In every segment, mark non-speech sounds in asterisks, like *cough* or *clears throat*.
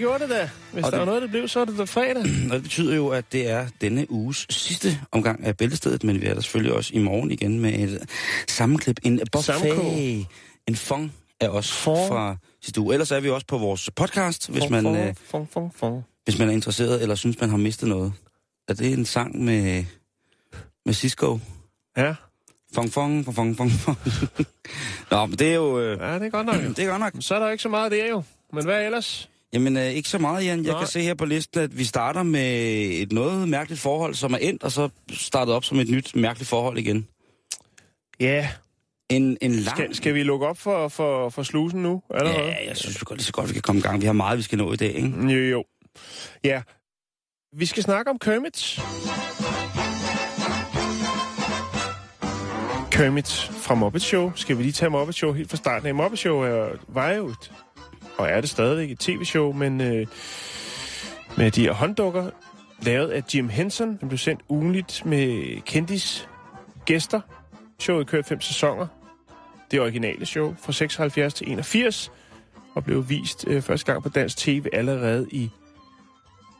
Gjorde det da. Hvis Og der det- var noget, det blev, så er det da fredag. *clears throat* og det betyder jo, at det er denne uges sidste omgang af Bæltestedet, men vi er der selvfølgelig også i morgen igen med et sammenklip, en buffet, en fong af os Fong. fra sidste uge. Ellers er vi også på vores podcast, hvis man, øh, Fong, fong, fong. hvis man er interesseret, eller synes, man har mistet noget. Er det en sang med, med Cisco? Ja. Fong, fong, fong, fong, fong, fong. *laughs* Nå, men det er jo... Øh, ja, det er godt nok. *clears throat* det er godt nok. Så er der ikke så meget der jo. Men hvad ellers? Jamen, øh, ikke så meget, Jan. Jeg Nej. kan se her på listen, at vi starter med et noget mærkeligt forhold, som er endt, og så startet op som et nyt mærkeligt forhold igen. Ja. En, en lang... Skal, skal vi lukke op for, for, for slusen nu? Eller? Ja, jeg synes godt lige så godt, vi kan komme i gang. Vi har meget, vi skal nå i dag, ikke? Jo, jo. Ja. Vi skal snakke om Kermit. Kermit fra Muppet Show. Skal vi lige tage Muppet Show helt fra starten af? Muppet Show er, var jo et, og er det stadigvæk et tv-show, men øh, med de her hånddukker, lavet af Jim Henson, som blev sendt ugenligt med kendis gæster. Showet kørte fem sæsoner. Det originale show fra 76 til 81 og blev vist øh, første gang på dansk tv allerede i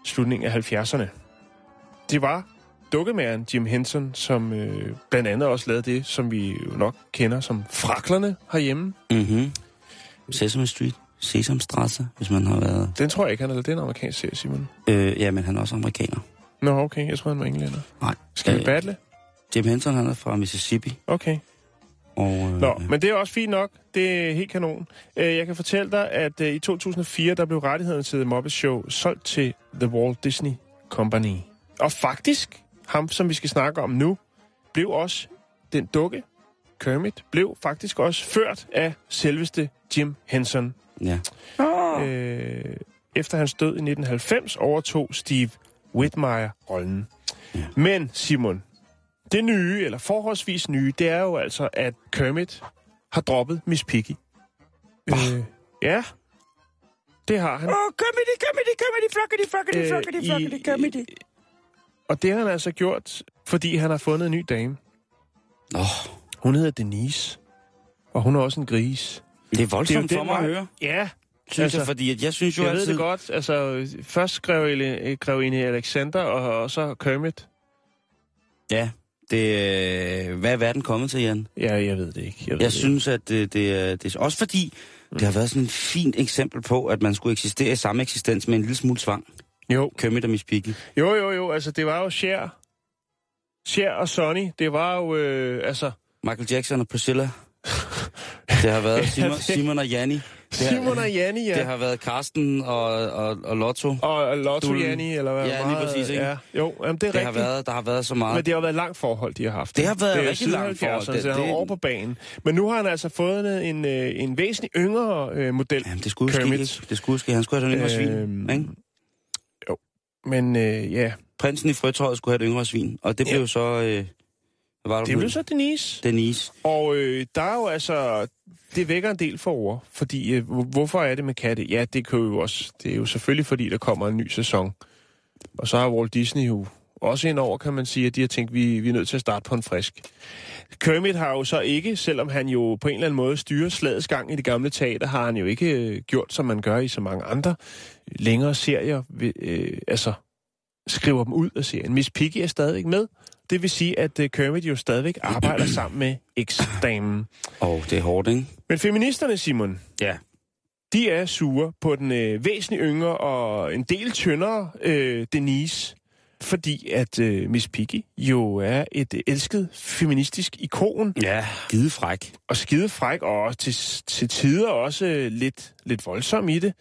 slutningen af 70'erne. Det var dukkemæren Jim Henson, som øh, blandt andet også lavede det, som vi jo nok kender som fraklerne herhjemme. Mhm. Sesame Street. Sesamstrasse, hvis man har været... Den tror jeg ikke, han er det er en amerikansk serie, Simon. Øh, ja, men han er også amerikaner. Nå, okay, jeg tror han var englænder. Nej. Skal vi Øh, battle? Jim Henson, han er fra Mississippi. Okay. Og, øh, Nå, men det er også fint nok. Det er helt kanon. Øh, Jeg kan fortælle dig, at øh, i 2004, der blev rettigheden til The Muppet Show solgt til The Walt Disney Company. Og faktisk, ham som vi skal snakke om nu, blev også den dukke, Kermit, blev faktisk også ført af selveste Jim Henson. Ja. Øh, efter hans død i 1990 overtog Steve Whitmire rollen. Ja. Men Simon, det nye, eller forholdsvis nye, det er jo altså, at Kermit har droppet Miss Piggy. Øh, ja, det har han. Åh, oh, Comedy, comedy, comedy, flockety, flockety, Øh, flockety, i- flockety, comedy. Og det har han altså gjort, fordi han har fundet en ny dame. Nå, Hun hedder Denise, og hun er også en gris. Det er voldsomt den for mig at høre, Ja, synes Altså, jeg, fordi at jeg synes jo jeg ved altid... det godt. Altså, først skrev grevinde Alexander, og, og så Kermit. Ja, det, øh, hvad er verden kommet til, Jan? Ja, jeg ved det ikke. Jeg, ved Jeg det synes, at det, det, er, det er også fordi, det har været sådan et fint eksempel på, at man skulle eksistere i samme eksistens med en lille smule svang. ikke. Jo, Kermit og Miss Piggy. jo, jo, jo. Altså, det var jo Cher. Cher og Sonny, det var jo, øh, altså... Michael Jackson og Priscilla. Det har været *laughs* Simon, det- Simon og Janni. Det har- Simon og Janni, ja. Det har været Karsten og, og, og Lotto. Og Lotto. Janni, eller hvad? Ja, lige præcis, ikke? Ja. Jo, jamen, det er Det har rigtigt. været, der har været så meget. Men det har været et langt forhold, de har haft. Det har været det er rigtig langt forhold. 70'erne, Det- er det- over på banen. Men nu har han altså fået en, øh, en væsentlig yngre øh, model. Jamen, det skulle jo ske? Det skulle jo ske. Han skulle have sådan en yngre Øhm, svin. Ikke? Men øh, ja, Prinsen i frøtøjet skulle have et yngre svin. Og det Ja. blev så... Øh, hvad var det, det blev så Denise. Denise. Og øh, der er jo altså... Det vækker en del for ord, fordi øh, hvorfor er det med katte? Ja, det kan jo også... Det er jo selvfølgelig, fordi der kommer en ny sæson. Og så har Walt Disney jo også ind over, kan man sige, at de har tænkt, vi, vi er nødt til at starte på en frisk. Kermit har jo så ikke, selvom han jo på en eller anden måde styrer slagets gang i det gamle teater, har han jo ikke øh, gjort, som man gør i så mange andre længere serier. Øh, altså, skriver dem ud af serien. Miss Piggy er stadig med. Det vil sige, at øh, Kermit jo stadigvæk arbejder *clears throat* sammen med X-damen. Åh, oh, det er hårdt, ikke? Men feministerne, Simon, Ja. de er sure på den øh, væsentligt yngre og en del tyndere øh, Denise, fordi at øh, Miss Piggy jo er et øh, elsket feministisk ikon, Ja, skide fræk. og skide fræk, og til, til tider også øh, lidt, lidt voldsom i det.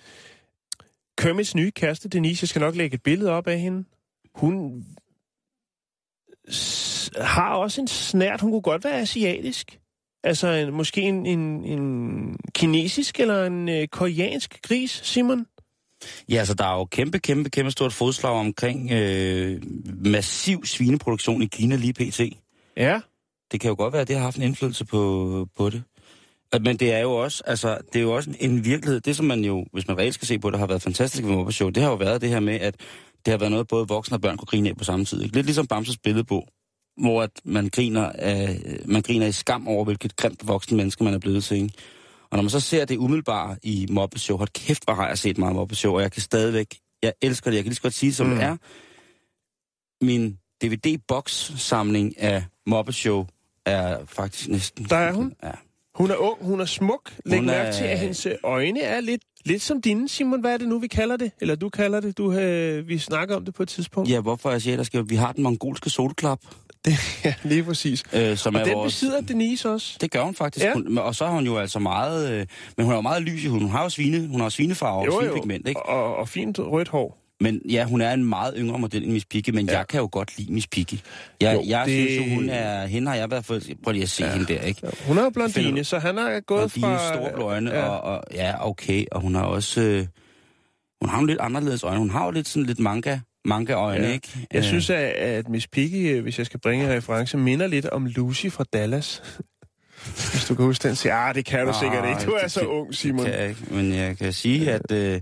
Kermits nye kæreste, Denise, jeg skal nok lægge et billede op af hende. Hun har også en snært. Hun kunne godt være asiatisk. Altså en, måske en, en, en kinesisk eller en øh, koreansk gris, Simon. Ja, altså der er jo kæmpe, kæmpe, kæmpe stort fodslag omkring øh, massiv svineproduktion i Kina lige pt. Ja. Det kan jo godt være, at det har haft en indflydelse på, på det. Men det er jo også, altså, det er jo også en virkelighed. Det, som man jo, hvis man reelt skal se på det, har været fantastisk ved Mobber Show, det har jo været det her med, at det har været noget, både voksne og børn kunne grine af på samme tid. Ikke? Lidt ligesom Bamses billedbog, hvor at man, griner af, man griner i skam over, hvilket grimt voksen menneske man er blevet til. Ikke? Og når man så ser det umiddelbare i Mobber Show, hold kæft, hvor har jeg set meget Mobber Show, og jeg kan stadigvæk, jeg elsker det, jeg kan lige så godt sige, som Mm. det er. Min DVD-box-samling af Mobber Show er faktisk næsten... Der er hun. Ja. Hun er ung, hun er smuk. Læg Hun mærke er- til, at hendes øjne er lidt, lidt som dine, Simon. Hvad er det nu, vi kalder det? Eller du kalder det? Du, øh, vi snakker om det på et tidspunkt. Ja, hvorfor jeg siger, der skal, vi har den mongolske solklap, *laughs* Det, ja lige præcis. øh, som Og er den vores... besidder Denise også. Det gør hun faktisk. Ja. Hun, og så har hun jo altså meget... Øh, men hun er jo meget lys i huden. Hun har jo svine, hun har svinefarve og svinepigment, ikke? Og, og fint rødt hår. Men ja, hun er en meget yngre model end Miss Piggy, men Ja. jeg kan jo godt lide Miss Piggy. Jeg, Jo, jeg det- synes jo, hun er... Hende har jeg været for... Prøv lige at se ja. hende der, ikke? Hun er jo blondine, så han er gået fra... store blå øjne, ja. Og, og, ja, okay. Og hun har også... Øh, hun har jo lidt anderledes øjne. Hun har jo lidt sådan lidt manga, manga-øjne, Ja. ikke? Jeg Øh, synes, at, at Miss Piggy, øh, hvis jeg skal bringe en reference, minder lidt om Lucy fra Dallas. *laughs* hvis du kan huske den. Så, ah, det kan du Nej, sikkert ikke. Du er det så ung, Simon. Det kan jeg ikke, men jeg kan sige, at, øh,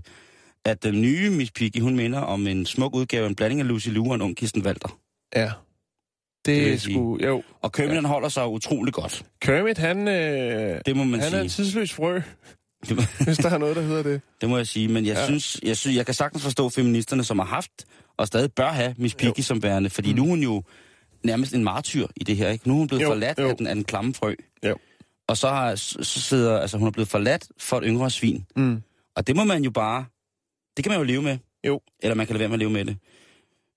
at den nye Miss Piggy, hun minder om en smuk udgave, en blanding af Lucy Lou og en ung Kirsten Walter. Ja. Det, det sige. sgu... Jo. Og Kermit, Ja. han holder sig utrolig godt. Kermit, han, øh, Det må man han er en sige. tidsløs frø, *laughs* må, hvis der er noget, der hedder det. *laughs* det må jeg sige. Men jeg, Ja. synes, jeg, synes, jeg kan sagtens forstå feministerne, som har haft og stadig bør have Miss Piggy Jo. som værende. Fordi mm. nu er hun jo nærmest en martyr i det her. Ikke? Nu er hun blevet Jo, forladt jo. af den, af den klamme frø. Jo. Og så, har, så så sidder, altså hun er blevet forladt for et yngre svin. Mm. Og det må man jo bare, det kan man jo leve med. Jo. Eller man kan lade være med at leve med det.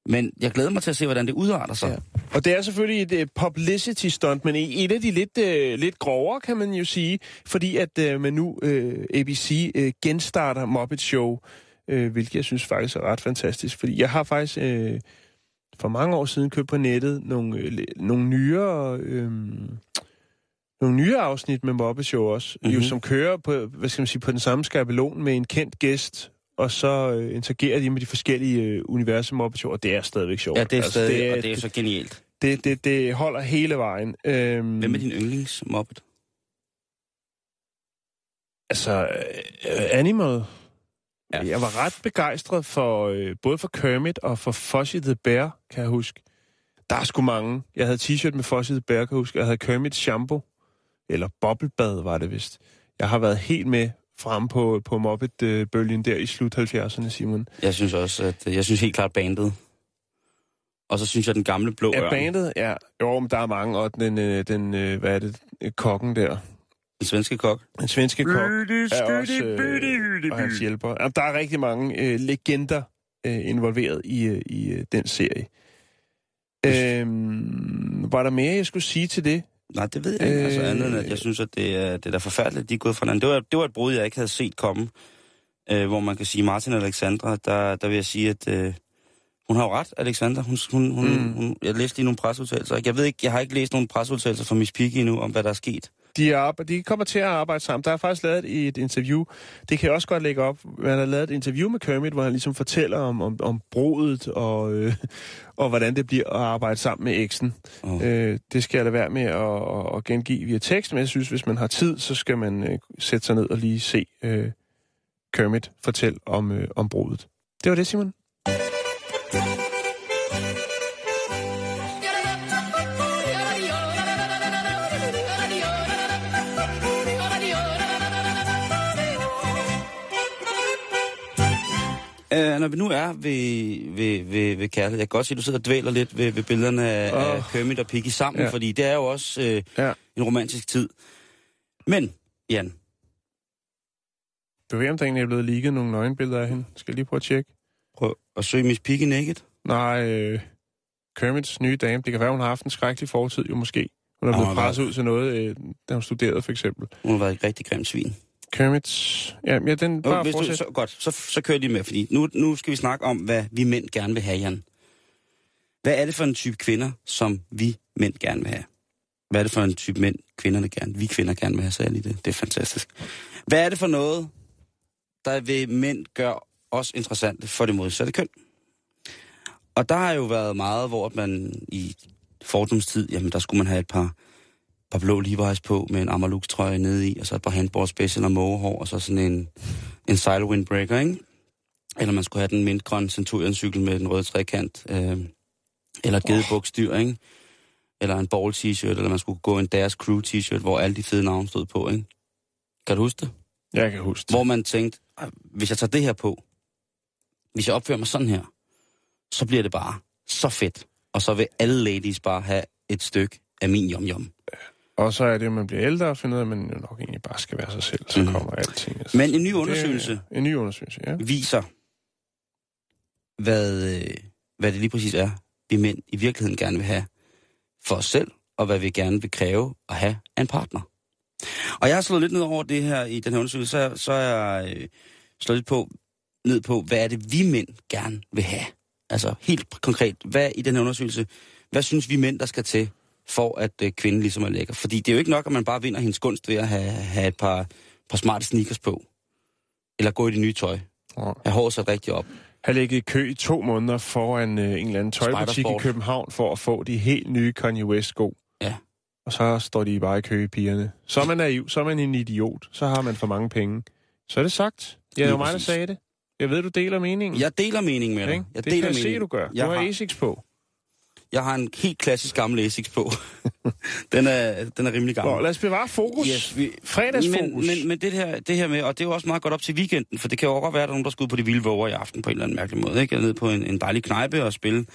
Men jeg glæder mig til at se, hvordan det udarter sig. Ja. Og det er selvfølgelig et uh, publicity stunt, men i- et af de lidt, uh, lidt grovere, kan man jo sige, fordi at uh, man nu, uh, ABC, uh, genstarter Muppet Show, uh, hvilket jeg synes faktisk er ret fantastisk, fordi jeg har faktisk uh, for mange år siden købt på nettet nogle, uh, nogle nyere... Uh, nogle nye afsnit med Muppet Show også, mm-hmm. jo, Mhm. som kører på, hvad skal man sige, på den samme skabelon med en kendt gæst, og så øh, interagerer de med de forskellige øh, universer Muppet Show, og det er stadigvæk sjovt. Ja, det er stadig, det, og det er så genialt. det, det, det holder hele vejen. Øhm, Hvem er din yndlingsmoppet? Altså, øh, Animal. Ja. Jeg var ret begejstret for øh, både for Kermit og for Fuzzy the Bear, kan jeg huske. Der er sgu mange. Jeg havde t-shirt med Fuzzy the Bear, kan jeg huske. Jeg havde Kermit shampoo. Eller boblebad var det vist. Jeg har været helt med frem på, på Muppet-bølgen der i slut 70'erne, Simon. Jeg synes også, at jeg synes helt klart bandet. Og så synes jeg, den gamle blå Ja, ørn, bandet, ja. Jo, men der er mange, og den, øh, den øh, hvad er det, øh, kokken der. den svenske kok. Den svenske kok er også, øh, og hans hjælper. Jamen, der er rigtig mange øh, legender øh, involveret i, øh, i øh, den serie. Øhm, var der mere, jeg skulle sige til det? Nej, det ved jeg ikke. Altså Øh. andet end, at jeg synes, at det er, det er da forfærdeligt, at de er gået fra hinanden. Det var, det var et brud, jeg ikke havde set komme. Øh, hvor man kan sige, Martin og Alexandra, der, der vil jeg sige, at øh, hun har jo ret, Alexandra. Hun, hun, hun, mm. hun, jeg læste lige nogle presudtalelser. Jeg ved ikke, jeg har ikke læst nogen presudtalelser fra Miss Piggy endnu, om hvad der er sket. De, er, de kommer til at arbejde sammen. Der er faktisk lavet et interview. Det kan jeg også godt lægge op. Man har lavet et interview med Kermit, hvor han ligesom fortæller om, om, om brudet og, øh, og hvordan det bliver at arbejde sammen med eksen. Oh. Øh, det skal jeg lade være med at, at, gengive via tekst, men jeg synes, hvis man har tid, så skal man øh, sætte sig ned og lige se øh, Kermit fortælle om, øh, om brudet. Det var det, Simon. Øh, når vi nu er ved, ved, ved, ved kærlighed, jeg kan godt se, at du sidder og dvæler lidt ved, ved billederne af, oh. af Kermit og Piggy sammen, Ja. fordi det er jo også øh, Ja. en romantisk tid. Men, Jan, Du ved, om der egentlig er blevet ligget nogle nøgenbilleder af hende. Skal jeg lige prøve at tjekke? prøv at søge Miss Piggy naked. Nej, øh, Kermits nye dame. Det kan være, hun har haft en skrækkelig fortid, jo måske. Hun er blevet presset ud til noget, øh, da hun studerede, for eksempel. Hun har været et rigtig grimt svin. Kermits... Ja, ja den bare hvis du, så, godt, så, så kører de med, fordi nu, nu skal vi snakke om, hvad vi mænd gerne vil have, Jan. Hvad er det for en type kvinder, som vi mænd gerne vil have? Hvad er det for en type mænd, kvinderne gerne, vi kvinder gerne vil have, jeg lige det. Det er fantastisk. Hvad er det for noget, der vil mænd gøre os interessante for det modsatte køn? Og der har jo været meget, hvor man i fordomstid, jamen der skulle man have et par, par blå Levi's på med en Amalux trøje nede i, og så et par handball special og mågehår, og så sådan en, en silo windbreaker, ikke? Eller man skulle have den mintgrønne Centurion cykel med den røde trekant, øh, eller et gedebukstyr, ikke? Eller en ball t-shirt, eller man skulle gå en deres crew t-shirt, hvor alle de fede navne stod på, ikke? Kan du huske det? Jeg kan huske det. Hvor man tænkte, "Ej, hvis jeg tager det her på, hvis jeg opfører mig sådan her, så bliver det bare så fedt. Og så vil alle ladies bare have et stykke af min yum-yum. Og så er det, at man bliver ældre og finder ud af, at man jo nok egentlig bare skal være sig selv. Så Mhm. kommer alting. Altså. Men en ny Det er- undersøgelse En ny undersøgelse, ja. viser, hvad, øh, hvad det lige præcis er, vi mænd i virkeligheden gerne vil have for os selv, og hvad vi gerne vil kræve at have af en partner. Og jeg har slået lidt ned over det her i den her undersøgelse, så, så jeg øh, slået lidt på, ned på, hvad er det, vi mænd gerne vil have. Altså helt konkret, hvad i den her undersøgelse, hvad synes vi mænd, der skal til, for at øh, kvinden ligesom er lækker? Fordi det er jo ikke nok, at man bare vinder hendes gunst ved at have, have et par, par smarte sneakers på. Eller gå i det nye tøj. Og Have håret sat rigtigt op. have ligget i kø i to måneder foran øh, en eller anden tøjbutik i. København for at få de helt nye Kanye West-sko. Ja. Og så står de bare i kø, pigerne. Så er man naiv, så er man en idiot, så har man for mange penge. Så er det sagt. Ja, det var mig, der sagde det. Jeg ved, du deler meningen. Jeg deler mening med dig. Jeg det deler kan jeg se, mening. du gør. Du har har- Asics på. Jeg har en helt klassisk gammel Asics på. *laughs* den, er, den er rimelig gammel. Nå, lad os bevare fokus. Yes, vi, Fredagsfokus. Men, men, men det, her, det her med, og det er jo også meget godt op til weekenden, for det kan jo godt være, at der er nogen, der skal ud på de vilde våger i aften på en eller anden mærkelig måde. Ikke? Eller ned på en, en dejlig knejpe og spille,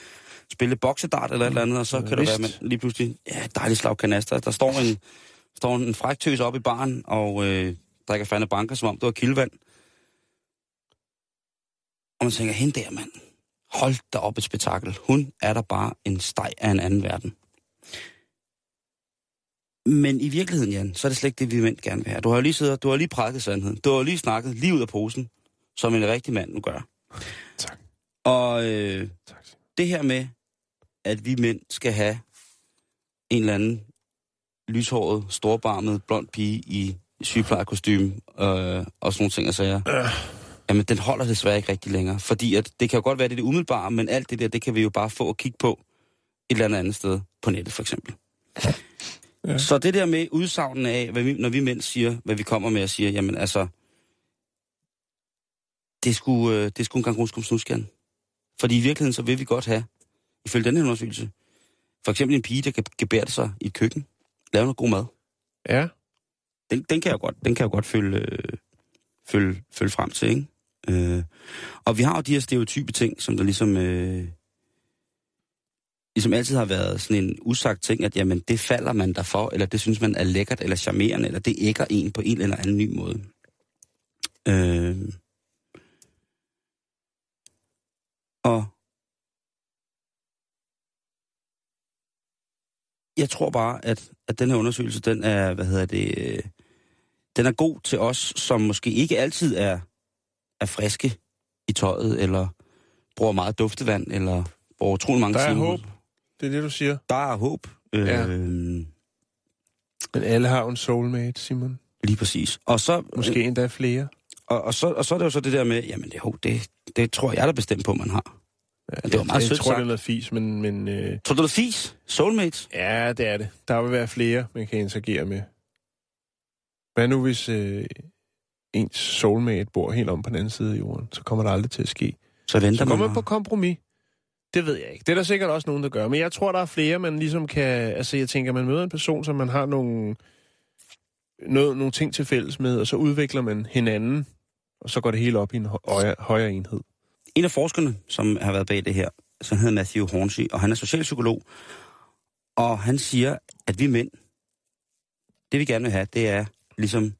spille boksedart eller et eller andet, og så kan det være, man lige pludselig, ja, et dejligt slag kanaster. Der står en, står en fræktøs op i baren og øh, drikker fandme banker, som om det var kildevand. Og man tænker, hende der, mand. Hold da op et spektakel. Hun er der bare en steg af en anden verden. Men i virkeligheden, Jan, så er det slet ikke det, vi mænd gerne vil have. Du har jo lige siddet, du har lige prædiket sandheden. Du har lige snakket lige ud af posen, som en rigtig mand nu gør. Tak. Og øh, Tak. det her med, at vi mænd skal have en eller anden lyshåret, storbarmet, blond pige i sygeplejerkostyme øh, og sådan nogle ting og sager. Øh. Jamen, den holder desværre ikke rigtig længere. Fordi at det kan jo godt være, det er det umiddelbare, men alt det der, det kan vi jo bare få og kigge på et eller andet andet sted. På nettet, for eksempel. Ja. Så det der med udsagnen af, hvad vi, når vi mænd siger, hvad vi kommer med og siger, jamen altså, det sgu, øh, det sgu en gang ruskum snuskan. Fordi i virkeligheden, så vil vi godt have, ifølge den her undersøgelse, for eksempel en pige, der kan gebære sig i et køkken, lave noget god mad. Ja. Den, den kan jeg godt, den kan jeg godt følge, øh, følge, følge frem til, ikke? Øh, og vi har jo de her stereotype ting, som der ligesom, øh, ligesom altid har været sådan en usagt ting, at jamen, det falder man der for, eller det synes man er lækkert, eller charmerende, eller det ægger en på en eller anden ny måde. Øh, og jeg tror bare, at, at den her undersøgelse, den er, hvad hedder det, øh, den er god til os, som måske ikke altid er, er friske i tøjet, eller bruger meget duftevand, eller bruger utrolig mange Der er timer. håb. Det er det, du siger. Der er håb. Øh, Ja. Men alle har en soulmate, Simon. Lige præcis. Og så, Måske endda flere. og, og, så, og så er det jo så det der med, jamen det, hov, det, det tror jeg da bestemt på, man har. Ja, det var meget jeg sødt tror, det sagt. er noget fis, men, men øh, Tror du, det er fis? Soulmates? ja, det er det. Der vil være flere, man kan interagere med. Hvad nu, hvis øh, ens soulmate bor helt om på den anden side af jorden? Så kommer det aldrig til at ske. Så venter Så man man på kompromis. Det ved jeg ikke. Det er der sikkert også nogen, der gør. Men jeg tror, der er flere, man ligesom kan... Altså, jeg tænker, man møder en person, som man har nogle, noget, nogle ting til fælles med, og så udvikler man hinanden, og så går det hele op i en hø- højere, højere enhed. En af forskerne, som har været bag det her, som hedder Matthew Hornsey, og han er socialpsykolog, og han siger, at vi mænd, det vi gerne vil have, det er ligesom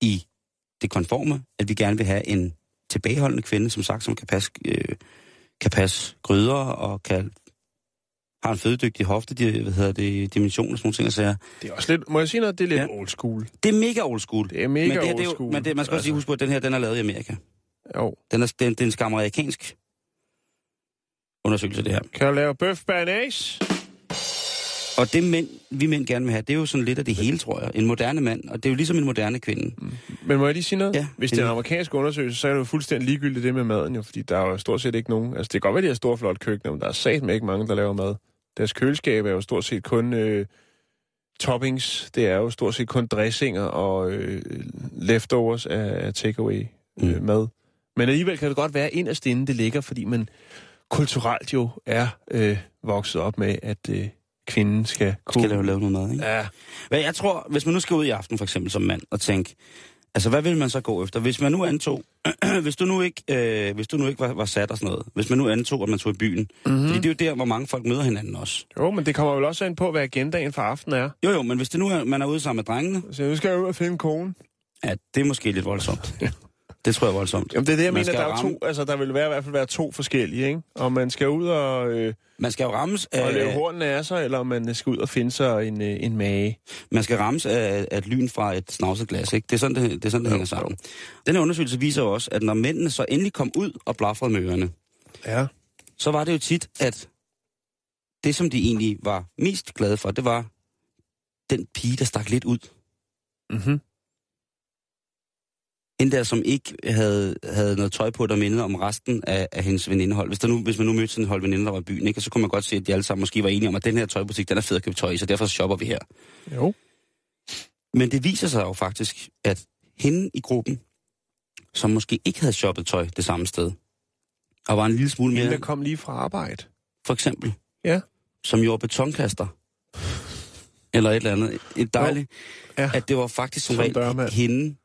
i det konforme, at vi gerne vil have en tilbageholdende kvinde, som sagt, som kan passe, øh, kan passe gryder og kan har en fødedygtig hofte, de, hvad hedder det, dimension og sådan nogle ting. Og sager. Det er også lidt, må jeg sige noget, det er lidt Ja. old school. Det er mega old school. Det er mega men det, her, old det er school. Men det, man skal også lige Altså. huske på, at den her, den er lavet i Amerika. Jo. Den er, den, det er en skam amerikansk undersøgelse, det her. Kan du lave bøf banage? Og det mænd, vi mænd gerne vil have, det er jo sådan lidt af det hele, tror jeg. En moderne mand, og det er jo ligesom en moderne kvinde. Men må jeg lige sige noget? Ja, Hvis det er en amerikansk undersøgelse, så er det jo fuldstændig ligegyldigt det med maden, jo, fordi der er jo stort set ikke nogen... Altså, det kan godt være, de har store, flotte køkkener, men der er sat med ikke mange, der laver mad. Deres køleskab er jo stort set kun øh, toppings. Det er jo stort set kun dressinger og øh, leftovers af, af takeaway øh, Mm. mad. Men alligevel kan det godt være inderst inde, det ligger, fordi man kulturelt jo er øh, vokset op med, at øh, kvinden skal kunne... Skal lave, lave noget mad, ikke? Ja, Hvad jeg tror, hvis man nu skal ud i aften, for eksempel som mand, og tænke, altså hvad vil man så gå efter? Hvis man nu antog, *clears throat* hvis du nu ikke, øh, hvis du nu ikke var, var sat og sådan noget, hvis man nu antog, at man tog i byen, mm-hmm. fordi det er jo der, hvor mange folk møder hinanden også. jo, men det kommer vel også ind på, hvad agendaen for aftenen er. Jo jo, men hvis det nu er, man er ude sammen med drengene, Så nu skal jeg ud og finde en kone. ja, det er måske lidt voldsomt. *laughs* det tror jeg er voldsomt. Jamen det er det, jeg Man mener, der er ramme- to, altså der vil være, i hvert fald være to forskellige, ikke? Om man skal ud og, øh, Man skal jo rammes og af, lave hornene af sig, eller man skal ud og finde sig en, øh, en mage. man skal rammes af, af et lyn fra et snavset glas, ikke? Det er sådan, det, det, er sådan, det Jo, hænger sammen. Den her undersøgelse viser også, at når mændene så endelig kom ud og blafrede med ørerne, Ja. så var det jo tit, at det, som de egentlig var mest glade for, det var den pige, der stak lidt ud. Mm-hmm. En der, som ikke havde, havde noget tøj på, der mindede om resten af, af hendes venindehold. Hvis, der nu, hvis man nu mødte sådan en hold veninder, der var i byen, ikke? Så kunne man godt se, at de alle sammen måske var enige om, at den her tøjbutik, den er fed at købe tøj i, så derfor shopper vi her. Jo. Men det viser sig jo faktisk, at hende i gruppen, som måske ikke havde shoppet tøj det samme sted, og var en lille smule mere, der kom lige fra arbejde. for eksempel, Ja. som gjorde betonkaster, eller et eller andet, et dejligt, Ja. at det var faktisk som Som regel hende,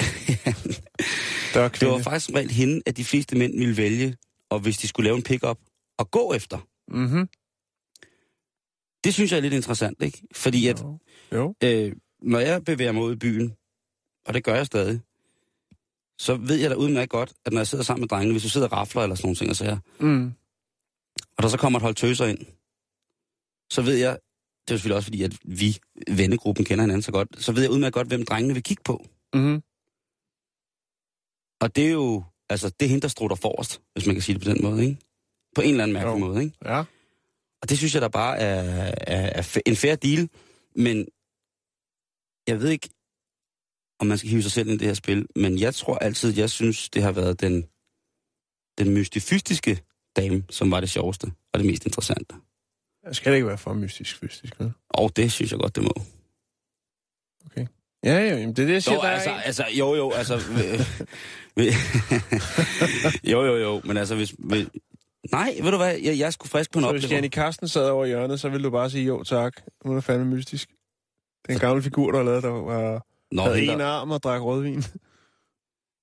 *laughs* Der er det var faktisk som regel hende, at de fleste mænd ville vælge, og hvis de skulle lave en pick-up, og gå efter. Mm-hmm. Det synes jeg er lidt interessant, ikke? Fordi at, Jo. jo. øh, når jeg bevæger mig ud i byen, og det gør jeg stadig, så ved jeg da udmærket godt, at når jeg sidder sammen med drengene, hvis du sidder og rafler eller sådan nogle ting, og, sager, Mm. og der så kommer et hold tøser ind, så ved jeg, det er selvfølgelig også fordi, at vi, vennegruppen, kender hinanden så godt, så ved jeg udmærket godt, hvem drengene vil kigge på. Mm-hmm. Og det er jo, altså, det er hende, der strutter forrest, hvis man kan sige det på den måde, ikke? På en eller anden mærkelig Jo. måde, ikke? Ja. Og det synes jeg da bare er, er, er en fair deal, men jeg ved ikke, om man skal hive sig selv ind i det her spil, men jeg tror altid, jeg synes, det har været den, den mystifystiske dame, som var det sjoveste og det mest interessante. Jeg skal det ikke være for mystisk, mystisk. Ja, Og det synes jeg godt, det må. Ja, ja jamen, det er det, jeg siger, Jo, der altså, en- altså, jo, jo, altså... *laughs* jo, jo, jo, men altså, hvis... hvis nej, ved du hvad, jeg, jeg er sgu frisk på en Så hvis oplever. Janne Karsten sad over hjørnet, så ville du bare sige jo tak. Hun er fandme mystisk. Den gamle figur, der har lavet, der var, Nå, havde en der- arm og drak rødvin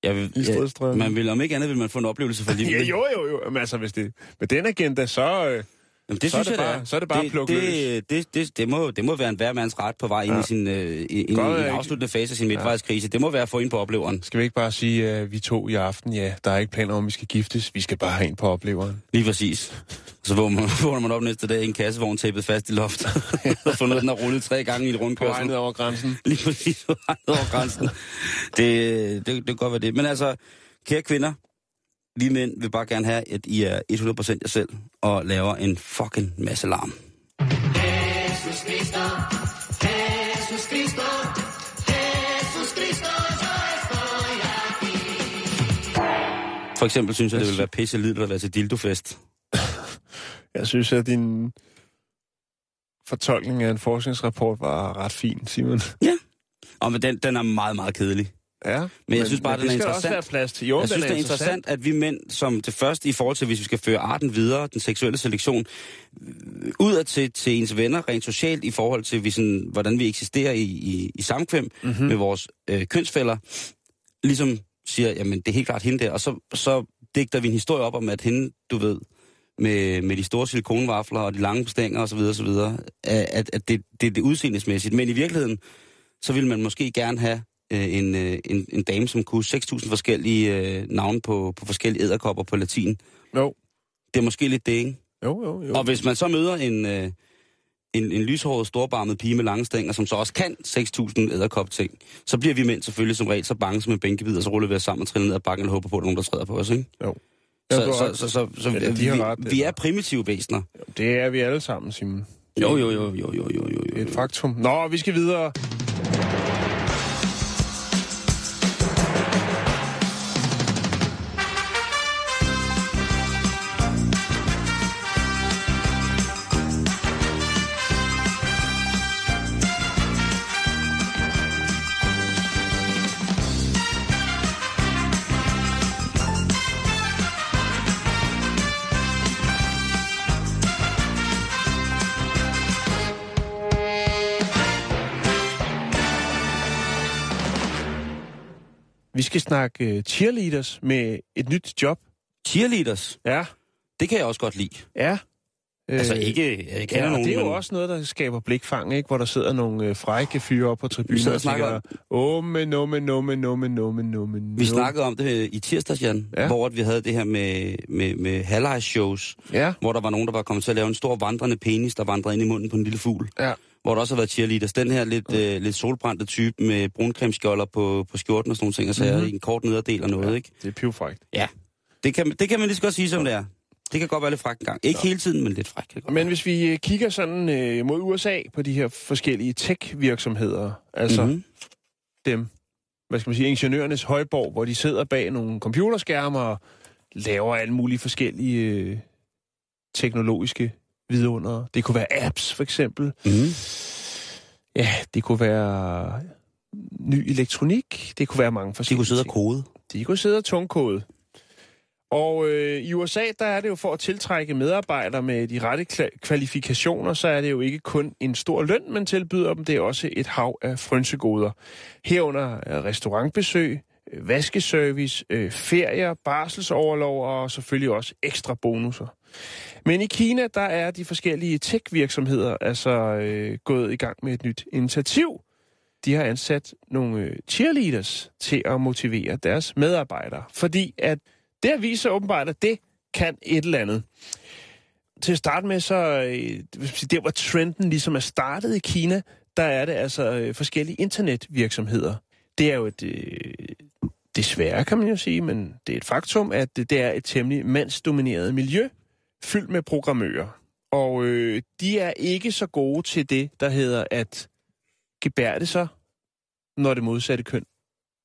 jeg, vil, jeg, man vil, om ikke andet, vil man få en oplevelse for *laughs* livet. Ja, jo, jo, jo. Men altså, hvis det med den agenda, så... Øh, Jamen, det Så er synes det jeg, bare- det er. så er det bare det, pluk løs. det, det, det, det, må, det må være en hver mands ret på vej ind Ja. i sin øh, ind, Godt, i en ikke- afsluttende fase af sin midtvejskrise. Det må være at få ind på opleveren. skal vi ikke bare sige, at vi to i aften, ja, der er ikke planer om, at vi skal giftes. Vi skal bare have en på opleveren. Lige præcis. Så vågner man, *laughs* vågner man op næste dag i en kassevogn tæppet fast i loftet. *laughs* og fundet, at den har rullet tre gange i På vej rundkørsel. ned over grænsen. *laughs* Lige præcis på over grænsen. Det, det, det kan godt være det. Men altså, kære kvinder, vi mænd vil bare gerne have, at I er 100% jer selv og laver en fucking masse larm. For eksempel synes jeg, det ville være pisse lidt at være til dildofest. *laughs* Jeg synes, at din fortolkning af en forskningsrapport var ret fin, Simon. Og men den, den er meget, meget kedelig. Ja, Men jeg synes bare, men er det der interessant. også være plads til. Jo, jeg synes, det er interessant, at vi mænd, som det første i forhold til, hvis vi skal føre arten videre, den seksuelle selektion, udad til, til ens venner, rent socialt, i forhold til, vi sådan, hvordan vi eksisterer i, i, i samkvem Mhm. mm-hmm. med vores øh, kønsfælder, ligesom siger, jamen det er helt klart hende der, og så, så digter vi en historie op om, at hende, du ved, med, med de store silikonvafler og de lange stænger osv., osv., at, at det, det er det udseendesmæssigt. Men i virkeligheden, så vil man måske gerne have øh, en, øh, en, en dame, som kunne 6.000 forskellige øh, navne på, på forskellige æderkopper på latin. Jo, Det er måske lidt det, ikke? Jo, jo, jo. Og hvis man så møder en, øh, en, en lyshåret, storbarmet pige med lange stænger, som så også kan 6.000 æderkop ting, så bliver vi mænd selvfølgelig som regel så bange som en bænkebid, og så ruller vi os sammen og triller ned ad bakken og håber på, at der er nogen, der træder på os, ikke? jo. Så, Ja, så, så, så, så, Ja, vi, ret, det vi er primitive væsener. Det er vi alle sammen, Simon. Jo, jo, jo, jo, jo, jo, jo. Det er et faktum. Nå, vi skal videre. Vi skal snakke uh, cheerleaders med et nyt job. Cheerleaders, Ja, det kan jeg også godt lide. ja. Altså Øh, ikke, jeg kender Ja, og nogen, det er jo men også noget, der skaber blikfang, ikke? Hvor der sidder nogle øh, frække fyre op på tribunen og snakker no, men, no, men, no, men, vi no." snakkede om det i tirsdags, Jan, Ja. hvor vi havde det her med, med, med halvlejs-shows, Ja, hvor der var nogen, der var kommet til at lave en stor vandrende penis, der vandrede ind i munden på en lille fugl. ja. Hvor der også har været cheerleaders. Den her lidt, øh, lidt solbrændte type med bruncremeskjolder på, på skjorten og sådan nogle ting, og så Mhm. mm-hmm. i en kort nederdel og noget, ikke? Det er pivfrækt. Ja. Det kan, det kan man lige så godt sige, som det er. Det kan godt være lidt frækt en gang. Ikke hele tiden, men lidt frækt. Men hvis vi øh, kigger sådan øh, mod USA på de her forskellige tech-virksomheder, altså mm-hmm. Mhm. dem, hvad skal man sige, ingeniørernes højborg, hvor de sidder bag nogle computerskærme og laver alle mulige forskellige øh, teknologiske vidunder. Det kunne være apps, for eksempel. Mm-hmm. Ja, det kunne være ny elektronik. Det kunne være mange De forskellige kunne sidde og ting. kode. De kunne sidde og tungkode. Og øh, i USA, der er det jo for at tiltrække medarbejdere med de rette kvalifikationer, så er det jo ikke kun en stor løn, man tilbyder dem, det er også et hav af frynsegoder. Herunder øh, restaurantbesøg, øh, vaskeservice, øh, ferier, barselsoverlov og selvfølgelig også ekstra bonusser. Men i Kina, der er de forskellige tech-virksomheder altså øh, gået i gang med et nyt initiativ. De har ansat nogle øh, cheerleaders til at motivere deres medarbejdere, fordi at det viser åbenbart, at det kan et eller andet. Til at starte med, så øh, hvis man siger, der trenden ligesom er startet i Kina, der er det altså øh, forskellige internetvirksomheder. Det er jo et, øh, desværre kan man jo sige, men det er et faktum, at det er et temmelig mandsdomineret miljø, fyldt med programmører. Og øh, de er ikke så gode til det, der hedder at gebærde sig, når det modsatte køn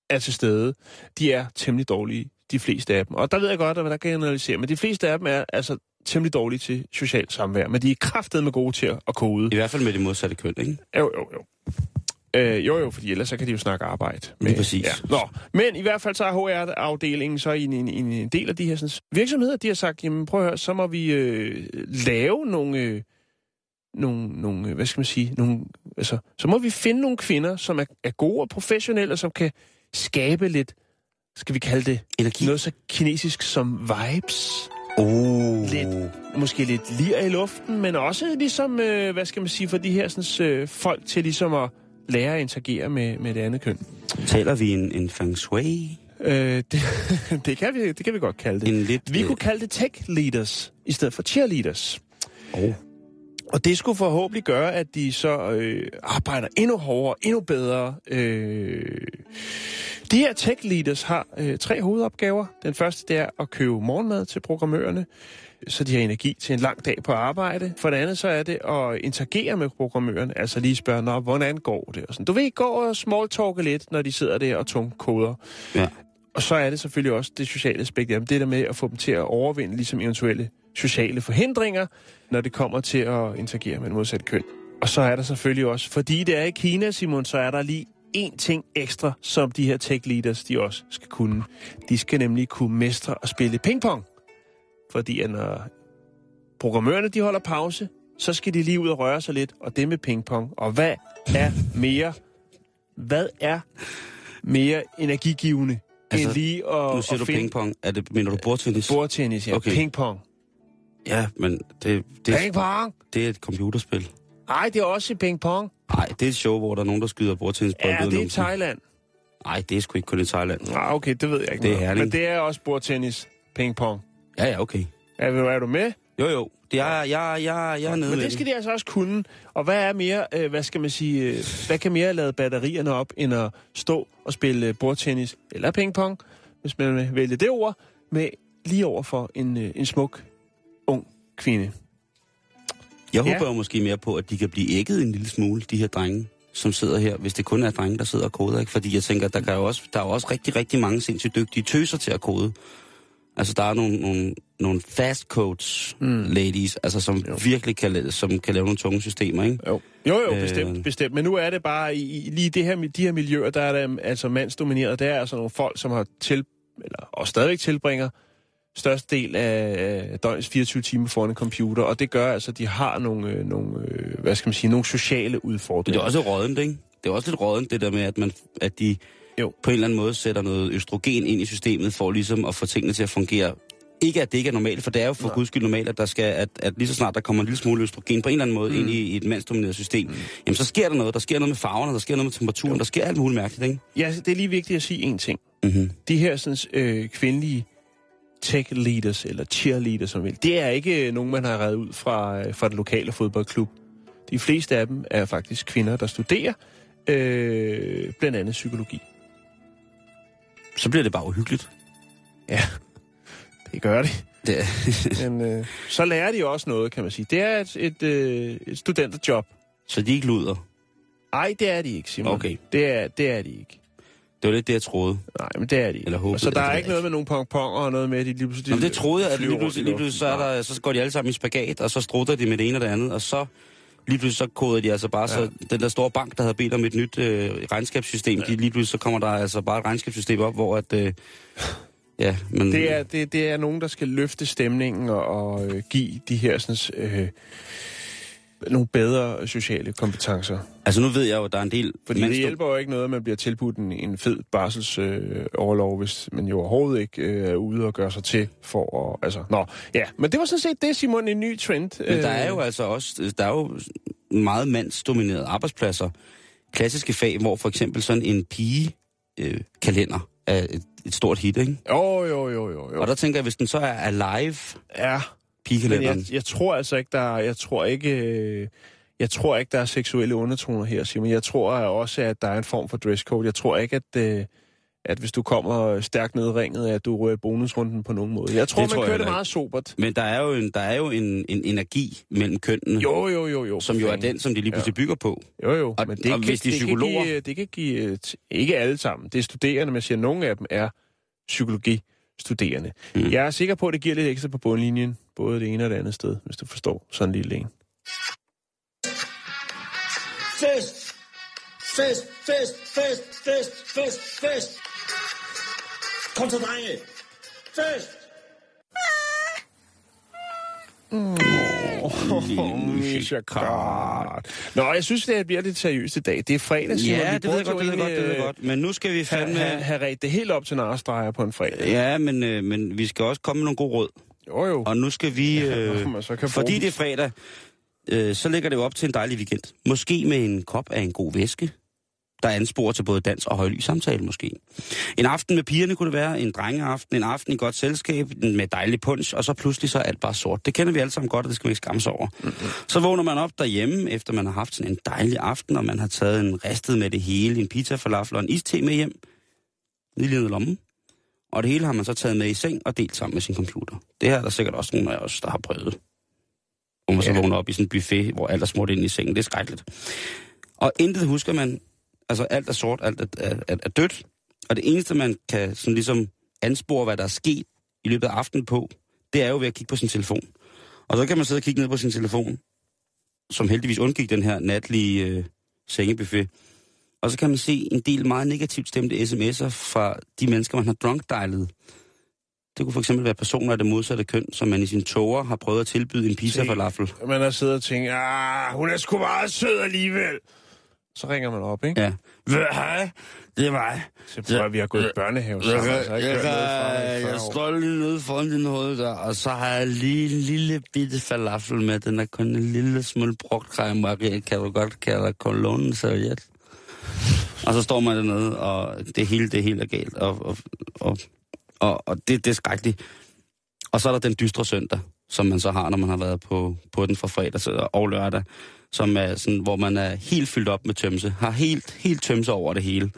er til stede. De er temmelig dårlige, de fleste af dem. Og der ved jeg godt, at der kan jeg analysere, men de fleste af dem er altså temmelig dårlige til socialt samvær, men de er kraftedeme gode til at kode. I hvert fald med det modsatte køn, ikke? Jo, jo, jo. Øh, jo, jo, fordi ellers så kan de jo snakke arbejde. Lige præcis. Ja. Nå, men i hvert fald så er HR-afdelingen så i en, en, en, en del af de her sådan, virksomheder, de har sagt, jamen prøv at høre, så må vi øh, lave nogle, øh, nogle, nogle, øh, hvad skal man sige, nogle, altså, så må vi finde nogle kvinder, som er, er gode og professionelle, og som kan skabe lidt, skal vi kalde det, Energi. noget så kinesisk som vibes. Oh. Lidt, måske lidt lir i luften, men også ligesom, øh, hvad skal man sige, for de her sådan, øh, folk til ligesom at lære at interagere med, med det andet køn. Taler vi en, en feng shui? Øh, det, *laughs* det, kan vi, det kan vi godt kalde det. En lidt... Vi kunne kalde det tech leaders i stedet for cheerleaders. Oh. Og det skulle forhåbentlig gøre, at de så øh, arbejder endnu hårdere, endnu bedre. Øh, de her tech leaders har øh, tre hovedopgaver. Den første det er at købe morgenmad til programmørerne, så de har energi til en lang dag på arbejde. For det andet så er det at interagere med programmørerne, altså lige spørge, Nå, hvordan går det? Og sådan. Du ved, gå og smalltalke lidt, når de sidder der og tungkoder. Ja. Og så er det selvfølgelig også det sociale aspekt dem. Det der med at få dem til at overvinde ligesom eventuelle sociale forhindringer, når det kommer til at interagere med en modsat køn. Og så er der selvfølgelig også, fordi det er i Kina, Simon, så er der lige én ting ekstra, som de her tech leaders, de også skal kunne. De skal nemlig kunne mestre og spille pingpong. Fordi at når programmørerne de holder pause, så skal de lige ud og røre sig lidt, og det med pingpong. Og hvad er mere, hvad er mere energigivende, altså, end lige at, Nu siger at du finde pingpong. Er det, mener du bordtennis? bordtennis? Ja, okay. Pingpong. Ja, men det, det, Pingpong! det er et computerspil. Nej, det er også pingpong. Nej, det er et show, hvor der er nogen, der skyder bordtennisbold Ja, det er i. Thailand. Nej, det er sgu ikke kun i Thailand. Nej, okay, det ved jeg ikke Det er. Herning. Men det er også bordtennis, pingpong. Ja, ja, okay. Er, du- er du med? Jo, jo. Jeg, jeg, jeg, jeg er nede Men det skal de altså også kunne. Og hvad er mere, øh, hvad skal man sige, øh, hvad kan mere lade batterierne op, end at stå og spille øh, bordtennis eller pingpong, hvis man vil vælge det ord, med lige over for en, øh, en smuk, ung kvinde. Jeg Ja. håber jo måske mere på, at de kan blive ægget en lille smule, de her drenge, som sidder her, hvis det kun er drenge, der sidder og koder. Ikke? Fordi jeg tænker, der, kan jo også, der er jo også rigtig, rigtig mange sindssygt dygtige tøser til at kode. Altså, der er nogle, nogle, nogle fast codes mm. ladies, altså, som jo. virkelig kan, som kan lave nogle tunge systemer, ikke? Jo, jo, jo Øh. bestemt, bestemt. Men nu er det bare, i, i lige det her, de her miljøer, der er det altså mandsdomineret. Der er altså nogle folk, som har til, eller, og stadigvæk tilbringer største del af, døgnets 24 timer foran en computer, og det gør altså, at de har nogle, øh, nogle øh, hvad skal man sige, nogle sociale udfordringer. det er også rådent, ikke? Det er også lidt rådent, det der med, at, man, at de Jo. på en eller anden måde sætter noget østrogen ind i systemet, for ligesom at få tingene til at fungere. Ikke at det ikke er normalt, for det er jo for Nej. guds skyld normalt, at, der skal, at, at lige så snart der kommer en lille smule østrogen på en eller anden måde mm. ind i, i et mandsdomineret system, mm. jamen så sker der noget. Der sker noget med farverne, der sker noget med temperaturen, jo. der sker alt muligt mærkeligt, ikke? Ja, det er lige vigtigt at sige en ting. Mm-hmm. De her sådan, øh, kvindelige tech leaders, eller cheerleaders, som vil, det er ikke øh, nogen, man har reddet ud fra, øh, fra den lokale fodboldklub. De fleste af dem er faktisk kvinder, der studerer øh, blandt andet psykologi. Så bliver det bare uhyggeligt. Ja, det gør det. Det, *laughs* Men øh, så lærer de også noget, kan man sige. Det er et, et, øh, et studenterjob. så de ikke luder. Ej, det er de ikke, Simon. Okay. Det er, det er de ikke. Det var lidt det, jeg troede. Nej, men det er de ikke. Eller håbede, Og så der ved er ikke noget med nogle pong-pong og noget med, at de lige pludselig Nå, men det troede jeg, at lige pludselig, lige pludselig så, er der, så går de alle sammen i spagat, og så strutter de med det ene og det andet, og så lige pludselig så koder de altså bare, ja. så den der store bank, der havde bedt om et nyt øh, regnskabssystem, ja. de, lige pludselig så kommer der altså bare et regnskabssystem op, hvor at... Øh, ja, men... Det er, det, det er nogen, der skal løfte stemningen og, og øh, give de her sådan, øh, nogle bedre sociale kompetencer. Altså nu ved jeg jo, at der er en del... Fordi det hjælper jo ikke noget, at man bliver tilbudt en, en fed barselsoverlov, øh, hvis man jo overhovedet ikke øh, er ude og gøre sig til for at... Altså, nå, ja. Men det var sådan set det, Simon, en ny trend. Men der er jo altså også... Der er jo meget mandsdominerede arbejdspladser. Klassiske fag, hvor for eksempel sådan en pige-kalender øh, kalender er et, et stort hit, ikke? Jo, jo, jo, jo. jo. Og der tænker jeg, hvis den så er alive, Ja, men pigekalenderen... jeg, jeg tror altså ikke, der jeg tror ikke, øh, jeg tror ikke, der er seksuelle undertoner her, Simon. Jeg tror også, at der er en form for dresscode. Jeg tror ikke, at, øh, at hvis du kommer stærkt ned i ringet, at du rører bonusrunden på nogen måde. Jeg tror, Det man tror kører det meget sobert. Men der er jo en, der er jo en, en energi mellem kønnene, Jo, jo, jo, jo. som jo er den, som de lige pludselig bygger på. Jo, jo. Og- men det og kan, hvis de det psykologer- Kan give, det kan give... øh, Ikke alle sammen. Det er studerende, men jeg siger, at nogle af dem er psykologistuderende. Mm. Jeg er sikker på, at det giver lidt ekstra på bundlinjen. Både det ene og det andet sted, hvis du forstår sådan en lille en. Fest! Fest, fest, fest, fest, fest, fest! Kom så, drenge! Fest! Musikart. Nå, jeg synes, det bliver lidt seriøst i dag. Det er fredag, Simon. Ja, Vi det ved jeg godt, det ved jeg godt, det ved jeg godt. Men nu skal vi Have, fandme... have, have ret det helt op til narestreger på en fredag. Ja, men, øh, men vi skal også komme med nogle gode råd. Jo, jo. Og nu skal vi... *laughs* Øh, bruge fordi det er fredag, øh, så ligger det jo op til en dejlig weekend. Måske med en kop af en god væske, der ansporer til både dans og højlys samtale måske. En aften med pigerne kunne det være, en drengeaften, en aften i godt selskab, med dejlig punch, og så pludselig så er alt bare sort. Det kender vi alle sammen godt, og det skal man ikke skamme sig over. Mm-hmm. Så vågner man op derhjemme, efter man har haft sådan en dejlig aften, og man har taget en ristet med det hele, en pizza, falafel og en iste med hjem. Lige ned i lommen. Og det hele har man så taget med i seng og delt sammen med sin computer. Det her er der sikkert også nogle af os, der har prøvet. Hvor man så Ja. vågner op i sådan en buffet, hvor alt er smurt ind i sengen. Det er skrækkeligt. Og intet husker man. Altså alt er sort, alt er, er, er, er dødt. Og det eneste, man kan sådan ligesom anspore, hvad der er sket i løbet af aftenen på, det er jo ved at kigge på sin telefon. Og så kan man sidde og kigge ned på sin telefon, som heldigvis undgik den her natlige øh, sengebuffet. Og så kan man se en del meget negativt stemte sms'er fra de mennesker, man har drunk-dialet. Det kunne for eksempel være personer af det modsatte køn, som man i sin toger har prøvet at tilbyde en pizza Se. falafel. Man har siddet og tænkt, ah, hun er sgu meget sød alligevel. Så ringer man op, ikke? Ja. Hej, det er mig. Så prøver vi har gået i børnehave Jeg, sammen. altså, jeg, i 40 jeg år. står lige nede foran din hoved der, og så har jeg lige en lille bitte falafel med. Den er kun en lille smule brugt Maria. Kan du godt kalde kolonnen serviet? Og så står man dernede, og det hele, det hele er galt. Og, og, og, og, og det, det er skrækkeligt. Og så er der den dystre søndag, som man så har, når man har været på, på den fra fredag og lørdag, som er sådan, hvor man er helt fyldt op med tømse, har helt, helt tømse over det hele.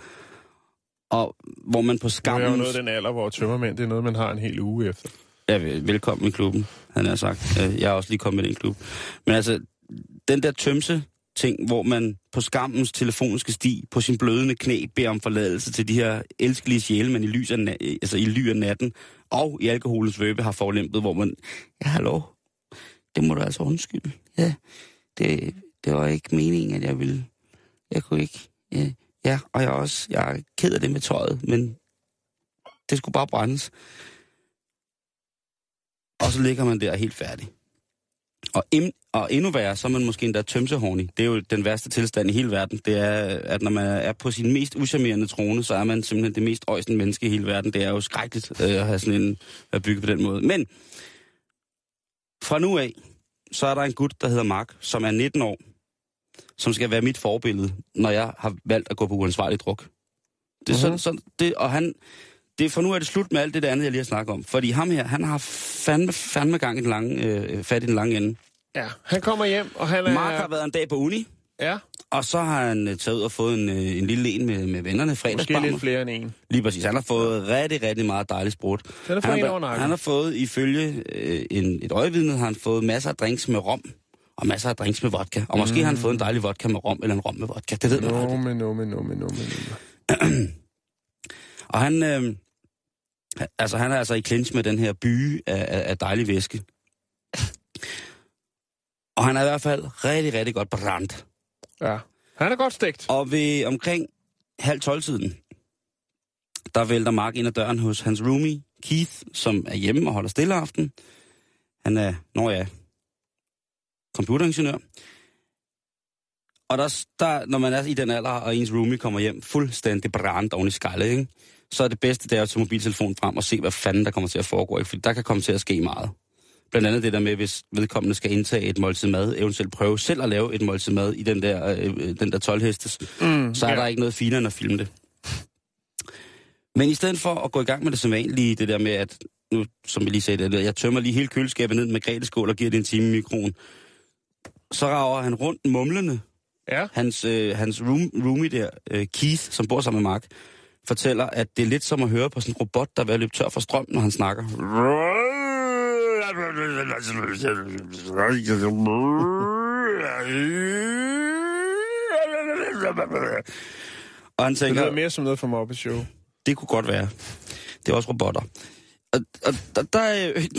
Og hvor man på Nu er jeg jo skammen... nået den alder, hvor tømmermænd, det er noget, man har en hel uge efter. Ja, vel- velkommen i klubben, han har sagt. Øh, Jeg er også lige kommet i den klub. Men altså, den der tømse ting, hvor man på skammens telefoniske sti, på sin blødende knæ, beder om forladelse til de her elskelige sjæle, man i, lys af, na- altså i ly af natten, og i alkoholens vøbe har forlæmpet, hvor man, ja, hallo, det må du altså undskylde. Ja, det, det var ikke meningen, at jeg ville, jeg kunne ikke, ja, ja og jeg er også, jeg er ked af det med tøjet, men det skulle bare brændes. Og så ligger man der helt færdig. Og, im, og endnu værre, så er man måske endda tømsehornig. Det er jo den værste tilstand i hele verden. Det er, at når man er på sin mest uschammerende trone, så er man simpelthen det mest øjsende menneske i hele verden. Det er jo skrækkeligt øh, at have sådan en at bygge på den måde. Men fra nu af, så er der en gut, der hedder Mark, som er 19 år, som skal være mit forbillede, når jeg har valgt at gå på uansvarlig druk. Det er Mhm. sådan, sådan, det, og han, det, for nu er det slut med alt det der andet, jeg lige har snakket om. Fordi ham her, han har fandme, fandme gang i den lange, øh, fat i den lange ende. Ja, han kommer hjem, og han er... Mark har været en dag på uni, Ja, og så har han øh, taget ud og fået en, øh, en lille en med, med vennerne måske fredagsbarmer. lidt flere end en. Lige præcis. Han har fået rigtig, rigtig meget dejligt sprut. Er Han en har, han har fået, ifølge øh, en, et øjevidne, har han fået masser af drinks med rom, og masser af drinks med vodka. Og måske har han fået en dejlig vodka med rom, eller en rom med vodka. Det ved man No, aldrig. men no, men no, men no, men no. Og han, øh, altså, han er altså i clinch med den her by af, af, af dejlig væske. Og han er i hvert fald rigtig, rigtig godt brændt. Ja, han er godt stegt. Og ved omkring halv tolv-tiden, der vælter Mark ind ad døren hos hans roomie, Keith, som er hjemme og holder stille aften. Han er, når jeg computeringeniør. Og der, der, når man er i den alder, og ens roomie kommer hjem fuldstændig brændt oven i skaldet, ikke? Så er det bedste, det er at tage mobiltelefonen frem og se, hvad fanden der kommer til at foregå. Ikke? Fordi der kan komme til at ske meget. Blandt andet det der med, hvis vedkommende skal indtage et måltid mad, eventuelt prøve selv at lave et måltid mad i den der, øh, øh, den der 12 hestes, mm, så er ja. der ikke noget finere end at filme det. Men i stedet for at gå i gang med det som vanlige, det der med, at nu, som jeg lige sagde, det, jeg tømmer lige hele køleskabet ned med grædeskål og giver det en time i mikroen, så rager han rundt mumlende. Ja, Hans, øh, hans room, roomie der, øh, Keith, som bor sammen med Mark, fortæller, at det er lidt som at høre på sådan en robot, der er ved at løbe tør for strøm, når han snakker. Og han det tænker, lyder mere som noget fra Muppet Show. det kunne godt være. Det er også robotter. Og, og der, der,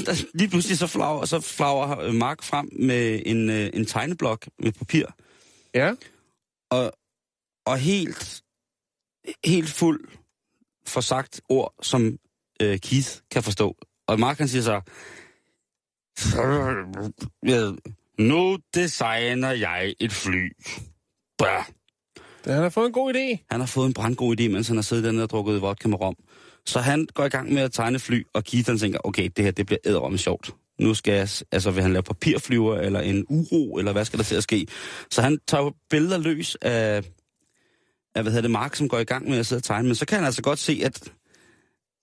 der, lige pludselig så flager, så flager Mark frem med en, øh, en tegneblok med papir, Ja, og, og helt, helt fuld for sagt ord, som øh, Keith kan forstå. Og Mark han siger så, ja, nu designer jeg et fly. Det, han har fået en god idé. Han har fået en brandgod idé, mens han har siddet dernede og drukket vodka med rom. Så han går i gang med at tegne fly, og Keith han tænker, okay, det her det bliver æderomme sjovt. Nu skal jeg, altså vil han lave papirflyver, eller en uro, eller hvad skal der til at ske? Så han tager billeder løs af, af hvad hedder det, Mark, som går i gang med at sidde og tegne. Men så kan han altså godt se, at,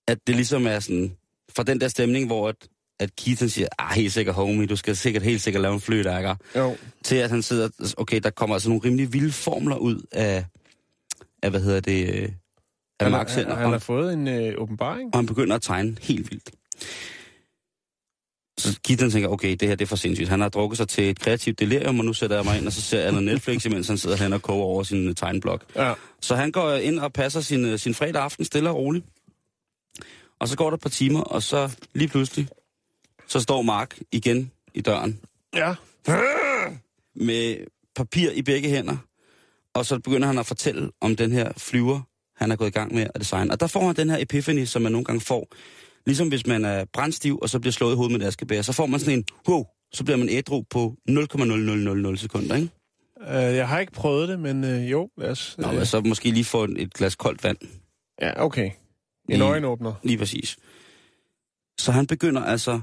at det ligesom er sådan, fra den der stemning, hvor at, at Keith siger, ah, helt sikkert homie, du skal sikkert helt sikkert lave en ikke? Jo, til at han sidder, okay, der kommer altså nogle rimelig vilde formler ud af, af hvad hedder det, af han, han, han har fået en øh, åbenbaring. og han begynder at tegne helt vildt. Så Keaton tænker, okay, det her det er for sindssygt. Han har drukket sig til et kreativt delirium, og nu sætter jeg mig ind, og så ser jeg noget Netflix, *laughs* imens han sidder hen og koger over sin øh, tegneblok. Ja, Så han går ind og passer sin, øh, sin fredag aften stille og roligt. Og så går der et par timer, og så lige pludselig, så står Mark igen i døren ja. med papir i begge hænder, og så begynder han at fortælle om den her flyver, han er gået i gang med at designe. Og der får han den her epiphany, som man nogle gange får. Ligesom hvis man er brændstiv, og så bliver slået i hovedet med et askebær, så får man sådan en, wow, så bliver man ædru på 0,0000 sekunder, ikke? Øh, jeg har ikke prøvet det, men øh, jo, lad os... Nå, Øh, men så måske lige få et, et glas koldt vand. ja, okay. En Lige- øjenåbner. Lige præcis. Så han begynder altså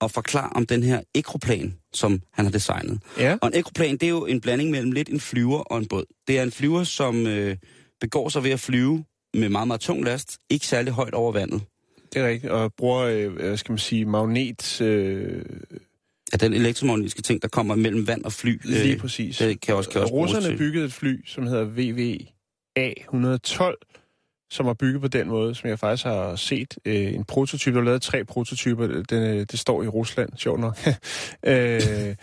at forklare om den her ekroplan, som han har designet. Ja, Og en ekroplan, det er jo en blanding mellem lidt en flyver og en båd. Det er en flyver, som øh, begår sig ved at flyve med meget, meget tung last, ikke særlig højt over vandet. Det er rigtigt. Og bruger, øh, hvad skal man sige, magnet... Øh, Ja, den elektromagnetiske ting, der kommer mellem vand og fly. lige øh, præcis. Det kan også, kan også Russerne til. byggede et fly, som hedder VVA-112, som er bygget på den måde, som jeg faktisk har set. Øh, en prototype, der er lavet tre prototyper. Den, øh, det står i Rusland, sjovt nok. *laughs* øh,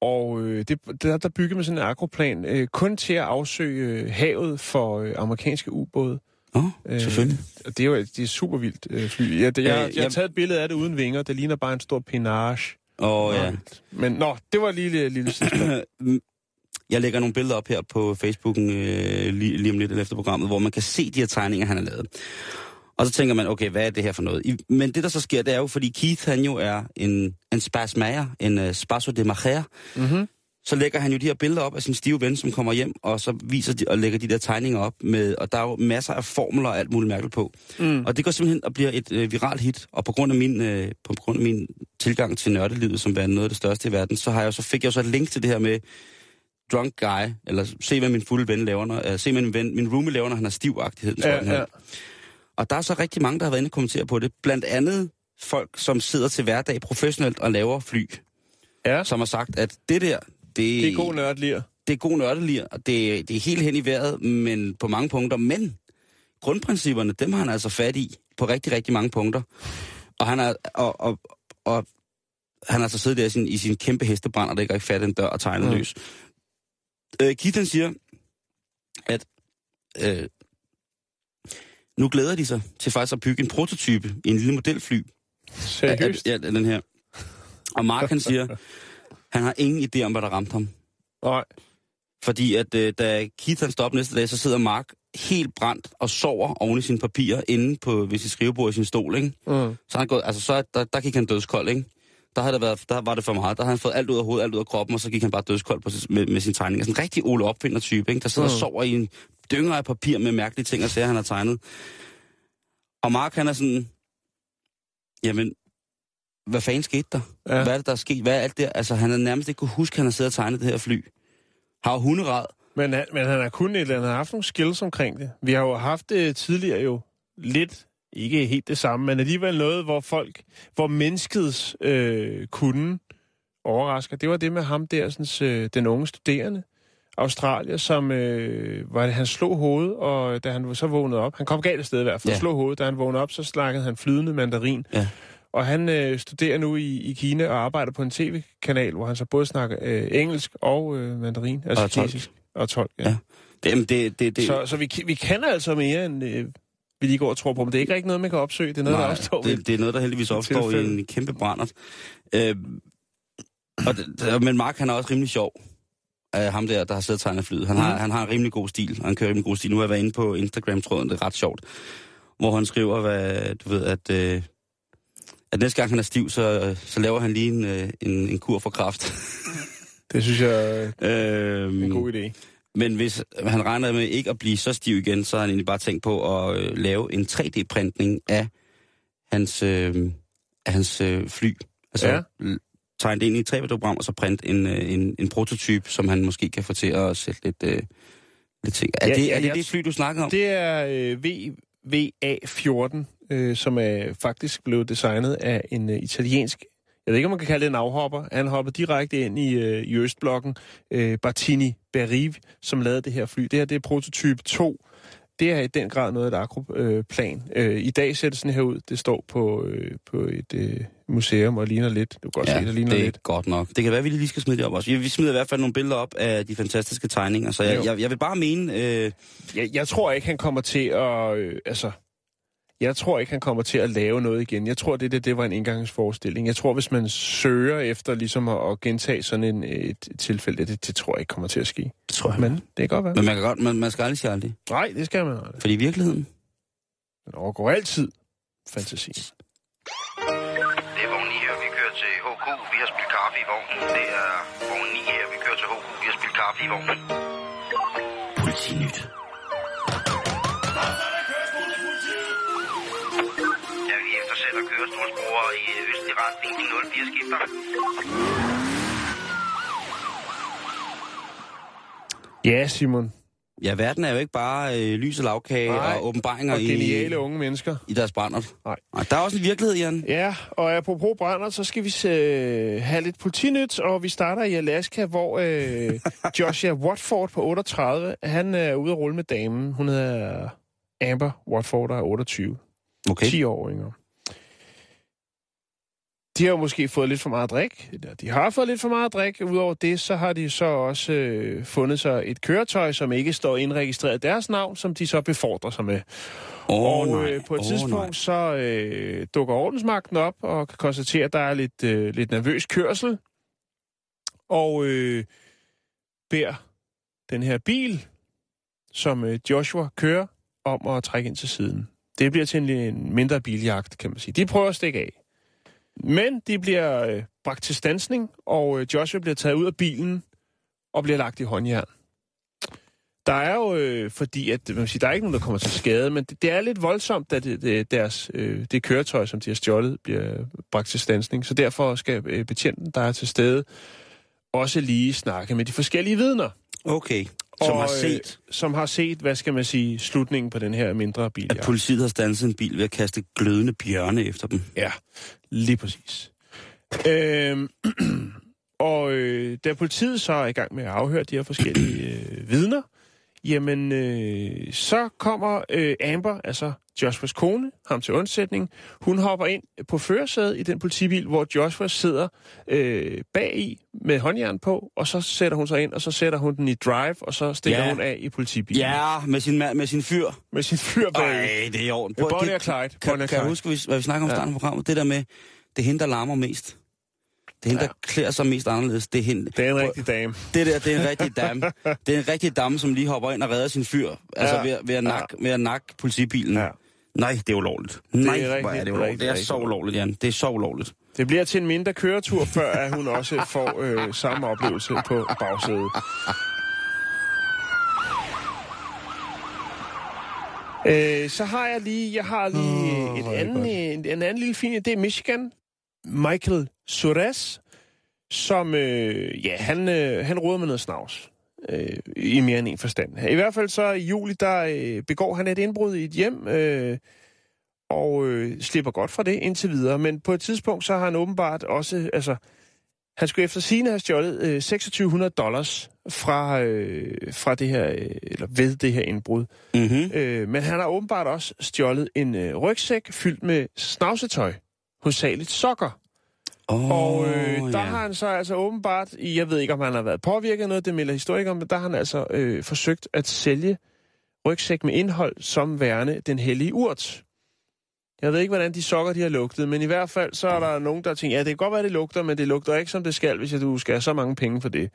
og øh, det, der, der byggede man sådan en agroplan øh, kun til at afsøge øh, havet for øh, amerikanske ubåde. Åh, oh, selvfølgelig. Og det er jo et, det er super vildt øh, fly. Jeg, jeg, jeg, jeg har taget et billede af det uden vinger. Det ligner bare en stor penage. Og ja, Men nå, det var lige lille, lille sidste. *clears throat* jeg lægger nogle billeder op her på Facebooken øh, lige, lige om lidt efter programmet, hvor man kan se de her tegninger, han har lavet. Og så tænker man, okay, hvad er det her for noget? I, men det, der så sker, det er jo, fordi Keith, han jo er en, en spasmager, en uh, spaso de Mm-hmm. Så lægger han jo de her billeder op af sin stive ven, som kommer hjem, og så viser de, og lægger de der tegninger op med, og der er jo masser af formler og alt muligt mærkeligt på. Mm. Og det går simpelthen og bliver et øh, viralt hit, og på grund af min øh, på grund af min tilgang til nørdelivet, som er noget af det største i verden, så har jeg så fik jeg så et link til det her med drunk guy, eller se hvad min fulde ven laver, når, øh, se hvad min, ven, min roomie laver, når han har den Ja, ja. Og der er så rigtig mange, der har været inde og kommentere på det. Blandt andet folk, som sidder til hverdag professionelt og laver fly, ja. som har sagt, at det der, det, er god nørdlir. det er god nørdelir, og det, det er helt hen i vejret, men på mange punkter. Men grundprincipperne, dem har han altså fat i på rigtig, rigtig mange punkter. Og han er, og, og, og han har altså siddet der i sin, i sin kæmpe hestebrand, og der ikke rigtig fat i en dør og tegnet Mm. løs. Øh, Keith siger, at øh, nu glæder de sig til faktisk at bygge en prototype i en lille modelfly Seriøst? Ja, den her. Og Mark han siger, han har ingen idé om, hvad der ramte ham. Nej. Fordi at øh, da Keith han står op næste dag, så sidder Mark helt brændt og sover oven i sine papirer inde på ved sit skrivebord i sin stol, ikke? Mm. Så han gået, altså så, der, der gik han dødskold, ikke? Der, havde der, været, der var det for meget. Der havde han fået alt ud af hovedet, alt ud af kroppen, og så gik han bare dødskold på, med, med sin tegning. Altså en rigtig Ole Opfinder type, ikke? Der sidder mm. og sover i en dynger af papir med mærkelige ting og sager, han har tegnet. Og Mark han er sådan, jamen, hvad fanden skete der? Ja. Hvad er det, der er sket? Hvad er alt det? Altså, han har nærmest ikke kunne huske, at han har siddet og tegnet det her fly. Har jo hunderad. Men, han- men han har kun et eller andet, han har haft nogle skills omkring det. Vi har jo haft det tidligere jo lidt, ikke helt det samme, men alligevel noget, hvor folk, hvor menneskets øh, kunde overrasker. Det var det med ham der, sådan, øh, den unge studerende, Australier, som øh, var det, han slog hovedet, og da han så vågnede op, han kom galt af sted i hvert fald. Ja. slog hovedet, da han vågnede op, så snakkede han flydende mandarin. Ja. Og han øh, studerer nu i, i Kina og arbejder på en tv-kanal, hvor han så både snakker øh, engelsk og øh, mandarin, altså Og kinesisk. Og tolk, ja. Ja. Jamen, det, det, det, Så, så vi, vi kender altså mere, end øh, vi lige går og tror på, men det er ikke rigtig noget, man kan opsøge. Det er noget, der opstår det, det er noget, der heldigvis opstår i tilfælde. en kæmpe brændert. Øh, og det- men Mark, han er også rimelig sjov. Af ham der, der har siddet og tegnet flyet. Han, har, Mhm. han har en rimelig god stil, og han kører rimelig god stil. Nu har jeg været inde på Instagram-tråden, det er ret sjovt. Hvor han skriver, hvad, du ved, at, øh, at næste gang han er stiv, så, så laver han lige en, øh, en, en kur for kraft. *laughs* Det synes jeg øh, øh, er en god idé. Men hvis han regner med ikke at blive så stiv igen, så har han egentlig bare tænkt på at øh, lave en 3D-printning af hans, øh, af hans øh, fly. Altså Ja. ja. tegne det ind i et 3D-program, og så printe en, øh, en, en prototyp, som han måske kan få til at sætte lidt, øh, lidt ting. Er Ja, det, ja, er det jeg- det fly, du snakkede om? Det er øh, VVA14, øh, som er faktisk blevet designet af en øh, italiensk, jeg ved ikke, om man kan kalde det en afhopper. Han hopper direkte ind i, øh, i Østblokken. Øh, Bartini Beriv, som lavede det her fly. Det her det er prototype 2. Det er i den grad noget af et agroplan. Øh, I dag ser det sådan her ud. Det står på, øh, på et øh, museum og ligner lidt. Du kan godt Ja, se, det ligner det er lidt. godt nok. Det kan være, at vi lige skal smide det op også. Vi, smider i hvert fald nogle billeder op af de fantastiske tegninger, så Jo. jeg, jeg, jeg vil bare mene... Øh, Jeg, jeg tror ikke, han kommer til at... Øh, altså, jeg tror ikke, han kommer til at lave noget igen. Jeg tror, det, det, det var en indgangsforestilling. Jeg tror, hvis man søger efter ligesom at, at gentage sådan en, et tilfælde, det, det tror jeg ikke kommer til at ske. det tror jeg. Men det kan godt være. Men man, kan godt, man, man skal aldrig sige aldrig. Nej, det skal man aldrig. Fordi i virkeligheden, Man overgår altid fantasi. Det er vogn 9 her, vi kører til HK. Vi har spillet kaffe i vognen. Det er vogn 9 her, vi kører til HK. Vi har spillet kaffe i vognen. Politinyt. Kørestolsbrugere i østlig retning. De 04 skifter. Ja, Simon. Ja, verden er jo ikke bare øh, lys og lavkage Nej, og åbenbaringer Og i, geniale unge mennesker. i deres brændert. Nej. Nej. Der er også en virkelighed, Jan. Ja, og apropos brænder, så skal vi øh, have lidt politinyt, og vi starter i Alaska, hvor øh, *laughs* Joshua Watford på 38, han er ude at rulle med damen. Hun hedder Amber Watford, der er 28. Okay. 10 år yngre. De har jo måske fået lidt for meget drik. Eller de har fået lidt for meget drik. Udover det, så har de så også øh, fundet sig et køretøj, som ikke står indregistreret deres navn, som de så befordrer sig med. Åh, og nej. øh, på et Åh, tidspunkt, nej. så øh, dukker ordensmagten op og kan konstatere, at der er lidt, øh, lidt nervøs kørsel. Og øh, beder den her bil, som øh, Joshua kører, om at trække ind til siden. Det bliver til en, en mindre biljagt, kan man sige. De prøver at stikke af. Men de bliver øh, bragt til stansning, og øh, Joshua bliver taget ud af bilen og bliver lagt i håndjern. Der er jo, øh, fordi at, man kan sige, der er ikke nogen, der kommer til skade, men det, det er lidt voldsomt, at det, det, deres, øh, det køretøj, som de har stjålet, bliver bragt til stansning. Så derfor skal øh, betjenten, der er til stede, også lige snakke med de forskellige vidner. Okay. Som og, har set, Øh, som har set, hvad skal man sige, slutningen på den her mindre bil. at politiet har stanset en bil ved at kaste glødende bjørne efter dem. Ja, lige præcis. Øhm, *clears throat* og øh, da politiet så er i gang med at afhøre de her forskellige øh, vidner, jamen øh, så kommer øh, Amber, altså Joshuas kone, ham til undsætning. Hun hopper ind på førersædet i den politibil, hvor Joshua sidder øh, bag i med håndjern på, og så sætter hun sig ind, og så sætter hun den i drive, og så stikker Ja. hun af i politibilen. Ja, med sin, med sin fyr. Med sin fyr bag. Ej, det er i orden. Bonnie det- og Clyde. Kan, Bonnie kan jeg Clyde. huske, hvad vi snakker om i Ja. starten af programmet? Det der med, det er hende, der larmer mest. Det er hende, Ja. der klæder sig mest anderledes. Det er hende. Det er en rigtig dame. Det der, det er en rigtig dame. *laughs* Det er en rigtig dame, som lige hopper ind og redder sin fyr. Altså Ja. ved, ved, at nakke, ved at nakke politibilen. Ja. Nej, det er ulovligt. Nej, rigtig, hvor er det ulovligt. rigtig, Det er rigtig så ulovligt, Jan. Det er så ulovligt. Det bliver til en mindre køretur, før at hun også får øh, samme oplevelse på bagsædet. Øh, så har jeg lige, jeg har lige oh, et er det anden, en, en anden lille fin, det er Michigan. Michael Suarez, som, øh, ja, han, øh, han råder med noget snavs. Øh, I mere end en forstand. I hvert fald så i juli, der øh, begår han et indbrud i et hjem, øh, og øh, slipper godt fra det indtil videre. Men på et tidspunkt, så har han åbenbart også, altså, han skulle efter sine have stjålet øh, 2600 dollars fra, øh, fra det her, øh, eller ved det her indbrud. Mm-hmm. Øh, men han har åbenbart også stjålet en øh, rygsæk fyldt med snavsetøj, hovedsageligt sokker. Oh, Og øh, der har han så altså åbenbart, jeg ved ikke om han har været påvirket af noget, det melder historikere om, men der har han altså øh, forsøgt at sælge rygsæk med indhold som værende den hellige urt. Jeg ved ikke, hvordan de sokker de har lugtet, men i hvert fald så er der nogen, der tænker, ja, det kan godt være, det lugter, men det lugter ikke, som det skal, hvis du skal have så mange penge for det.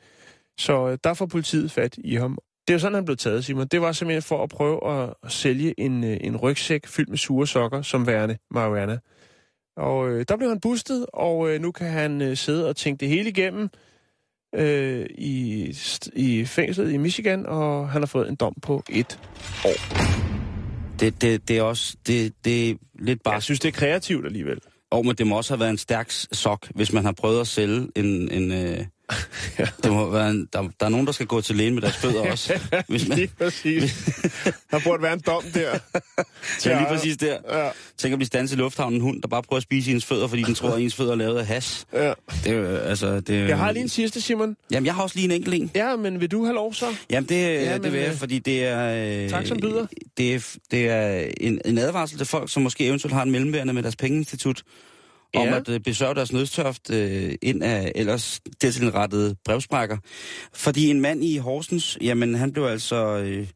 Så øh, der får politiet fat i ham. Det er jo sådan, han blev taget, Simon. Det var simpelthen for at prøve at, at sælge en, øh, en rygsæk fyldt med sure sokker som værende marijuana. Og øh, der blev han bustet, og øh, nu kan han øh, sidde og tænke det hele igennem øh, i, i fængslet i Michigan, og han har fået en dom på et år. Det, det, det er også, det, det er lidt bare... Jeg synes, det er kreativt alligevel. Og men det må også have været en stærk sok, hvis man har prøvet at sælge en... en øh, *laughs* det må være en, der, der er nogen, der skal gå til lægen med deres fødder også. *laughs* Hvis man, Lige præcis. der burde være en dom der. *laughs* ja, lige præcis der. Ja, Tænk at blive standset i lufthavnen en hund, der bare prøver at spise ens fødder, fordi den tror, at ens fødder er lavet af has. ja. Det er jo, altså... Det, Jeg har lige en sidste, Simon. Jamen, jeg har også lige en enkelt en. Ja, men vil du have lov så? Jamen, det, ja, det vil jeg, øh, fordi det er... Øh, tak som byder. Det er, det er en, en advarsel til folk, som måske eventuelt har en mellemværende med deres pengeinstitut, om Ja. at øh, besørge deres nødstørft øh, ind af ellers tilrettede brevsprækker. Fordi en mand i Horsens, jamen han blev altså øh,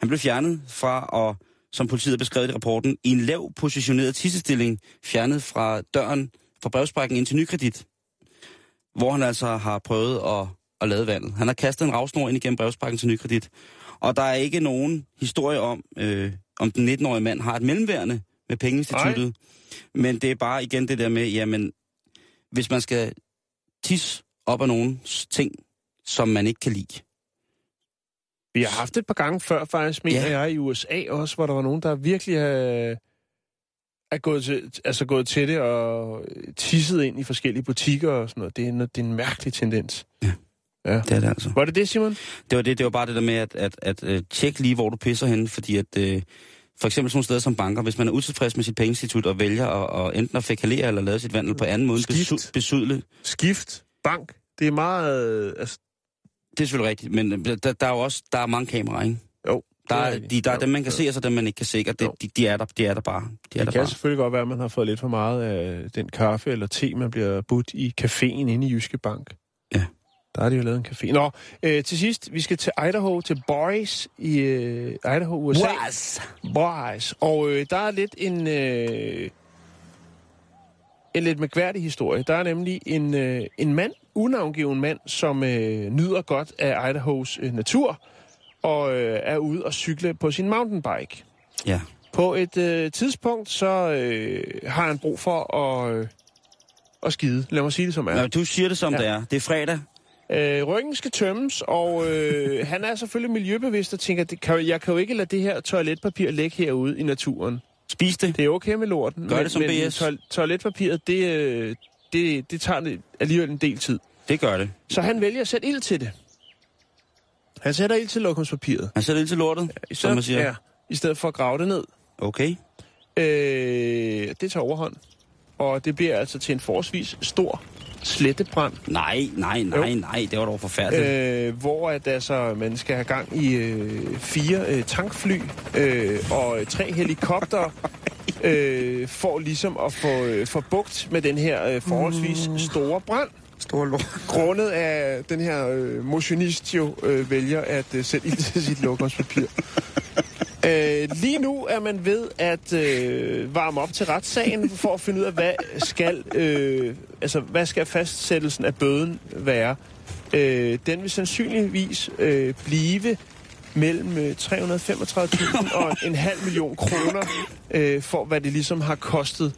han blev fjernet fra at, som politiet beskrevet i rapporten, i en lav positioneret tissestilling, fjernet fra døren fra brevsprækken ind til nykredit, hvor han altså har prøvet at, at lade vandet. Han har kastet en ravsnor ind igennem brevsprækken til nykredit. Og der er ikke nogen historie om, øh, om den 19-årige mand har et mellemværende med pengeinstituttet. Men det er bare igen det der med, jamen, hvis man skal tisse op af nogens ting, som man ikke kan lide. Vi har haft det et par gange før, faktisk, mener Ja. jeg, i USA også, hvor der var nogen, der virkelig er, er gået, til, altså gået til det og tisset ind i forskellige butikker og sådan noget. Det er, en- det er en mærkelig tendens. Ja. Ja. Det er det altså. Var det det, Simon? Det var, det, det var bare det der med, at, at, at, at tjekke lige, hvor du pisser henne, fordi at... Øh, for eksempel sådan nogle steder som banker, hvis man er utilfreds med sit pengeinstitut og vælger at, at enten at fekalere eller lave sit vandel på anden måde, Skift. besu, besudle, Skift. Bank. Det er meget... Øh, altså, det er selvfølgelig rigtigt, men øh, der, der er jo også der er mange kameraer, ikke? jo. Der er, de, der er dem, man kan se, og så dem, man ikke kan se, og det, de, de, er der, de er der bare. De er Det der kan bare. selvfølgelig godt være, at man har fået lidt for meget af den kaffe eller te, man bliver budt i caféen inde i Jyske Bank. Der har de jo lavet en café. Nå, øh, til sidst, vi skal til Idaho, til Boise i øh, Idaho, USA. Was. Boise. Og øh, der er lidt en... Øh, en lidt mærkværdig historie. Der er nemlig en, øh, en mand, unavngiven mand, som øh, nyder godt af Idahos øh, natur, og øh, er ude og cykle på sin mountainbike. Ja. På et øh, tidspunkt, så øh, har han brug for at, øh, at skide. Lad mig sige det som er. Nå, du siger det som ja. det er. Det er fredag. Øh, ryggen skal tømmes, og øh, han er selvfølgelig miljøbevidst og tænker, det kan, jeg kan jo ikke lade det her toiletpapir ligge herude i naturen. Spis det. Det er okay med lorten, Gør men, det som men BS. toil- toiletpapiret, det, øh, det, det tager alligevel en del tid. Det gør det. Så han vælger at sætte ild til det. Han sætter ild til lokumspapiret. Han sætter lidt til lortet, I som man siger. Ja, I stedet for at grave det ned. Okay. Øh, det tager overhånd. Og det bliver altså til en forholdsvis stor slettebrand, Nej, nej, nej, Jo. nej. Det var dog forfærdeligt. øh, hvor at, altså, man skal have gang i øh, fire øh, tankfly øh, og øh, tre helikopter *laughs* øh, for ligesom at få, øh, få bugt med den her øh, forholdsvis store brand. Stor lort. *laughs* Grundet af den her øh, motionist jo øh, vælger at øh, sætte ild til sit lokumspapir. *laughs* Øh, lige nu er man ved at øh, varme op til retssagen for at finde ud af, hvad skal, øh, altså, hvad skal fastsættelsen af bøden være. Øh, den vil sandsynligvis øh, blive mellem øh, 335.000 og en halv million kroner øh, for, hvad det ligesom har kostet.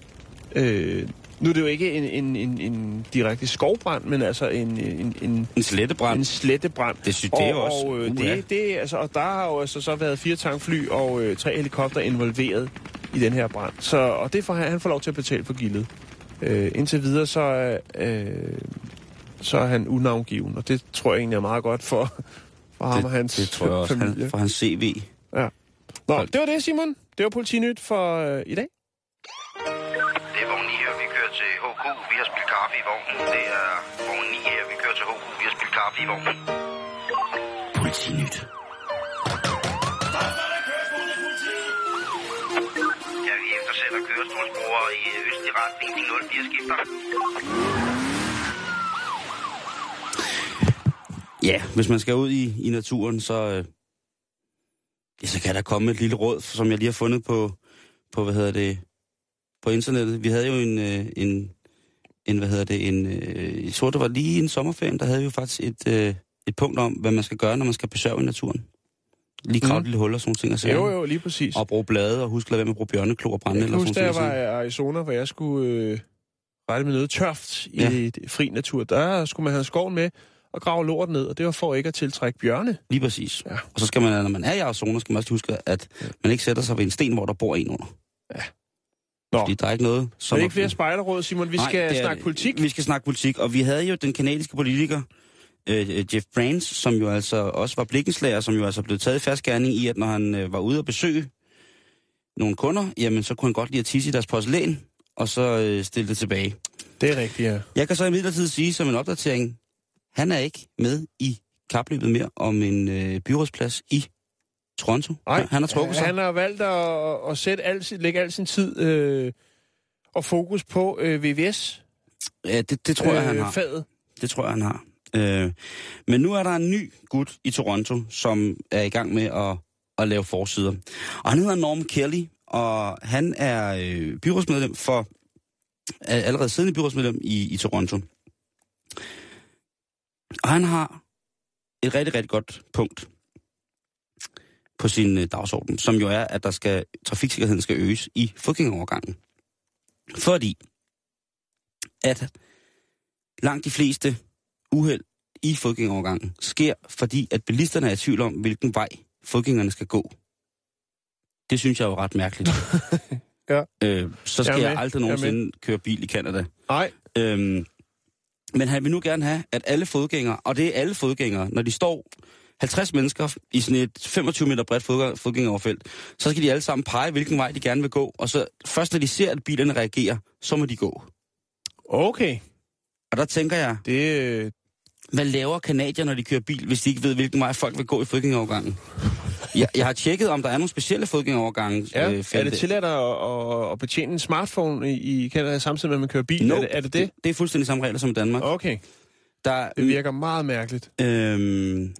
Øh, nu er det jo ikke en, en, en, en direkte skovbrand, men altså en, en, en, En slettebrand. en slettebrand. Det synes- det jo og, også- Og, øh, det, det, altså, og der har jo altså så været fire tankfly og øh, tre helikopter involveret i den her brand. Så, og det får han, han får lov til at betale for gildet. Øh, indtil videre så, er, øh, så er han unavngiven, og det tror jeg egentlig er meget godt for, for ham og hans det tror jeg også, familie. han, for hans CV. Ja. Nå, det var det, Simon. Det var politinyt for øh, i dag. HK. Vi har spillet kaffe i vognen. Det er vogn 9 her, vi kører til HK. Vi har spillet kaffe i vognen. Politinyt. Ja, vi eftersætter kørestolsbrugere i østlig retning. De 04 skifter. Ja, hvis man skal ud i, i naturen, så, øh, ja, så kan der komme et lille råd, som jeg lige har fundet på, på hvad hedder det, på internettet. Vi havde jo en, øh, en, en hvad hedder det, en, øh, jeg tror det var lige en sommerferie, der havde vi jo faktisk et, øh, et punkt om, hvad man skal gøre, når man skal besøge i naturen. Lige Mhm. mm. lille huller og sådan ting. Og sager. Jo, jo, lige præcis. Og bruge blade, og husk at lade være med at bruge bjørneklo og brænde Jeg eller huske, sådan da jeg var i Arizona, hvor jeg skulle øh, rette med noget tørft i Ja. fri natur. Der skulle man have skoven med og grave lort ned, og det var for ikke at tiltrække bjørne. Lige præcis. Ja. Ja. Og så skal man, når man er i Arizona, skal man også huske, at man ikke sætter sig ved en sten, hvor der bor en under. Nå, Fordi der er ikke noget, som... er det ikke flere spejderråd, Simon. Vi Nej, skal er snakke politik. Vi skal snakke politik, og vi havde jo den kanadiske politiker, øh, Jeff Brands, som jo altså også var blikkenslager, som jo altså blev taget i fast gerning i, at når han øh, var ude at besøge nogle kunder, jamen så kunne han godt lide at tisse i deres porcelæn, og så øh, stille det tilbage. Det er rigtigt, ja. Jeg kan så imidlertid sige som en opdatering, han er ikke med i kapløbet mere om en øh, byrådsplads i Toronto. Nej, han har trukket sig. Han har valgt at, at sætte al, sin- lægge al sin tid øh, og fokus på øh, VVS. Ja, det, det tror jeg, han har. Faget. Det tror jeg, han har. Øh, men nu er der en ny gut i Toronto, som er i gang med at, at lave forsider. Og han hedder Norm Kelly, og han er øh, byrådsmedlem for, er allerede siddende byrådsmedlem i, i Toronto. Og han har et rigtig, rigtig godt punkt på sin øh, dagsorden, som jo er, at der skal trafiksikkerheden skal øges i fodgængerovergangen. Fordi at langt de fleste uheld i fodgængerovergangen sker, fordi at bilisterne er i tvivl om, hvilken vej fodgængerne skal gå. Det synes jeg er jo ret mærkeligt. *laughs* Ja. øh, så skal Jeg jeg, aldrig Jeg nogensinde køre bil i Canada. Nej, Øhm, Men han vil nu gerne have, at alle fodgængere, og det er alle fodgængere, når de står 50 mennesker i sådan et 25 meter bredt fodgæ- fodgængeroverfelt, så skal de alle sammen pege, hvilken vej de gerne vil gå. Og så først når de ser, at bilerne reagerer, så må de gå. Okay. Og der tænker jeg, Det, hvad laver kanadier, når de kører bil, hvis de ikke ved, hvilken vej folk vil gå i fodgængerovergangen? Jeg, jeg har tjekket, om der er nogle specielle fodgængerovergange. ja. øh, er det tilladt at, at, at betjene en smartphone i, i Canada samtidig med, at man kører bil? No, Er, det, er det det? Det er fuldstændig samme regler som i Danmark. Okay. Der, Det virker meget mærkeligt. Øhm,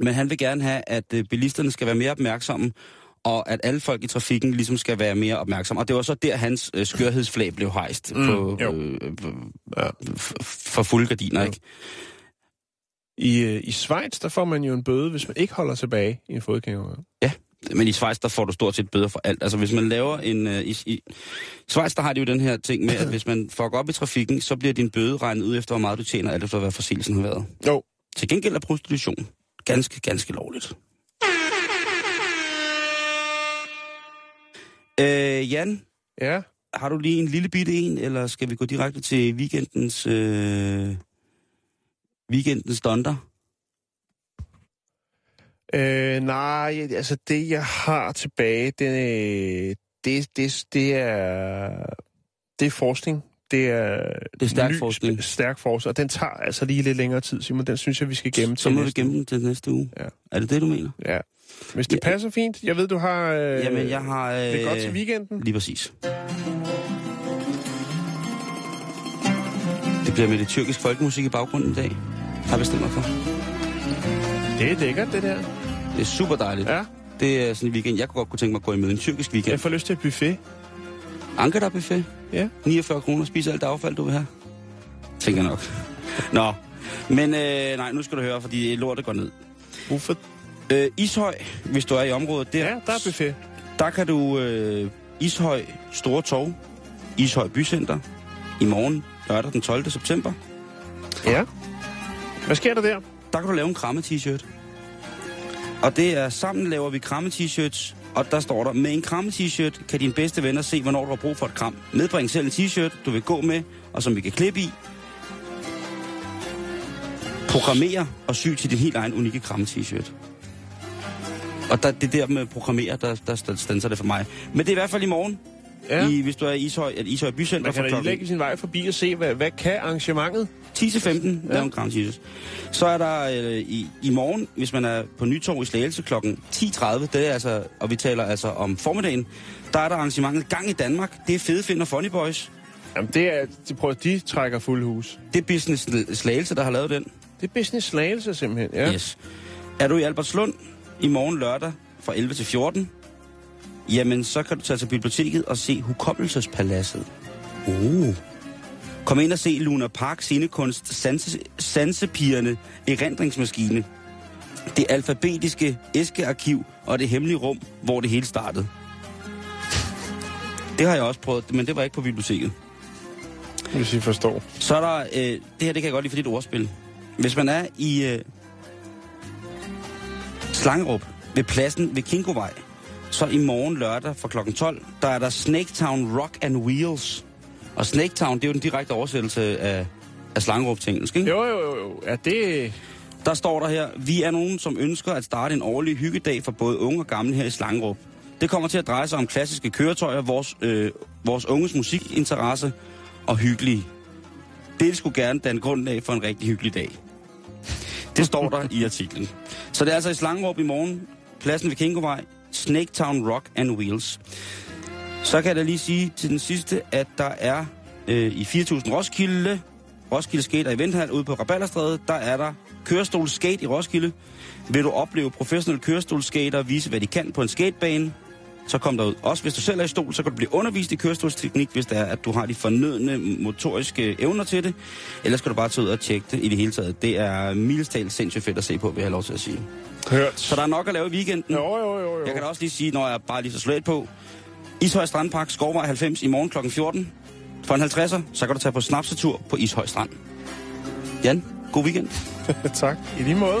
men han vil gerne have, at øh, bilisterne skal være mere opmærksomme, og at alle folk i trafikken ligesom skal være mere opmærksomme. Og det var så der, hans øh, skørhedsflag blev hejst Mm, på, jo. øh, øh, Ja. for fulde gardiner, Jo. ikke? I, øh, I Schweiz, der får man jo en bøde, hvis man ikke holder tilbage i en fodgænger. Men i Schweiz, der får du stort set bøder for alt. Altså, hvis man laver en... Øh, i, I Schweiz, der har de jo den her ting med, at *coughs* hvis man fucker op i trafikken, så bliver din bøde regnet ud efter, hvor meget du tjener, alt efter hvad forseelsen har været. Jo. Til gengæld er prostitution ganske, ganske lovligt. Øh, Jan, Ja. har du lige en lille bitte en, eller skal vi gå direkte til weekendens, øh, weekendens donder? Øh, nej, altså det, jeg har tilbage, det, øh, det, det, det er det er forskning. Det er, Det er stærk ny, forskning. Stærk forskning, og den tager altså lige lidt længere tid, Simon. Den synes jeg, vi skal gemme Så til må vi gemme den til næste uge. Ja. Er det det, du mener? Ja. Hvis det Ja. passer fint. Jeg ved, du har... Øh, Jamen, jeg har... Øh, Det er godt til weekenden. Lige præcis. Det bliver med det tyrkisk folkemusik i baggrunden i dag. Har jeg bestemt mig for. Det er lækkert, det der. Det er super dejligt. Ja. Det er sådan en weekend. Jeg kunne godt kunne tænke mig at gå i med en tyrkisk weekend. Jeg får lyst til et buffet. Ankara buffet. Ja. 49 kroner. Spise alt det affald, du vil have. Tænker nok. Nå. Men øh, nej, nu skal du høre, fordi lortet går ned. Hvorfor? Øh, Ishøj, hvis du er i området der. Ja, der er buffet. Der kan du øh, Ishøj Store Torv, Ishøj Bycenter, i morgen, lørdag den 12. september. Ja. Hvad sker der der? Der kan du lave en kramme-t-shirt. Og det er, sammen laver vi kramme-t-shirts, og der står der, med en kramme-t-shirt kan dine bedste venner se, hvornår du har brug for et kram. Medbring selv en t-shirt, du vil gå med, og som vi kan klippe i. Programmere og sy til din helt egen unikke kramme-t-shirt. Og der, det der med programmere, der, der, der standser det for mig. Men det er i hvert fald i morgen, Ja. i, hvis du er i Ishøj, eller Ishøj Bycenter. Man kan da lige lægge sin vej forbi og se, hvad, hvad kan arrangementet? 10 til 15, ja. en Grand Jesus. Så er der øh, i, i morgen, hvis man er på Nytorv i Slagelse kl. 10.30, det er altså, og vi taler altså om formiddagen, der er der arrangementet Gang i Danmark. Det er Fede Find og Funny Boys. Jamen, det er, de, prøver, de trækker fuld hus. Det er Business Slagelse, der har lavet den. Det er business slagelse simpelthen, ja. Yes. Er du i Albertslund i morgen lørdag fra 11 til 14, jamen så kan du tage til biblioteket og se Hukommelsespaladset. Uh. Kom ind og se Luna Park scenekunst Sanse, Sansepigerne erindringsmaskine. Det alfabetiske æskearkiv og det hemmelige rum, hvor det hele startede. Det har jeg også prøvet, men det var ikke på biblioteket. Hvis I forstår. Så er der, øh, det her det kan jeg godt lide for dit ordspil. Hvis man er i øh, Slangerup ved pladsen ved Kinkovej, så i morgen lørdag fra kl. 12, der er der Snaketown Rock and Wheels. Og Snaketown, det er jo den direkte oversættelse af, af Slangerup til engelsk, ikke? Jo, jo, jo, jo. Ja, det... Der står der her, vi er nogen, som ønsker at starte en årlig hyggedag for både unge og gamle her i Slangerup. Det kommer til at dreje sig om klassiske køretøjer, vores, øh, vores unges musikinteresse og hyggelige. Det skulle gerne danne grundlag for en rigtig hyggelig dag. Det står der i artiklen. Så det er altså i Slangerup i morgen, pladsen ved Kingovej, Snaketown Rock and Wheels. Så kan jeg da lige sige til den sidste, at der er øh, i 4.000 Roskilde, Roskilde Skate og Eventhal ude på Rabalderstræde, der er der kørestolskate i Roskilde. Vil du opleve professionelle kørestolskater vise, hvad de kan på en skatebane, så kom derud. Også hvis du selv er i stol, så kan du blive undervist i kørestolsteknik, hvis det er, at du har de fornødne motoriske evner til det. Ellers skal du bare tage ud og tjekke det i det hele taget. Det er mildestalt sindssygt fedt at se på, vil jeg have lov til at sige. Hørt. Så der er nok at lave i weekenden. Jo, jo, jo, jo. Jeg kan da også lige sige, når jeg bare lige så slet på. Ishøj Strandpark, Skovvej 90 i morgen kl. 14. For en 50'er, så kan du tage på snapsetur på Ishøj Strand. Jan, god weekend. *laughs* tak. I lige måde.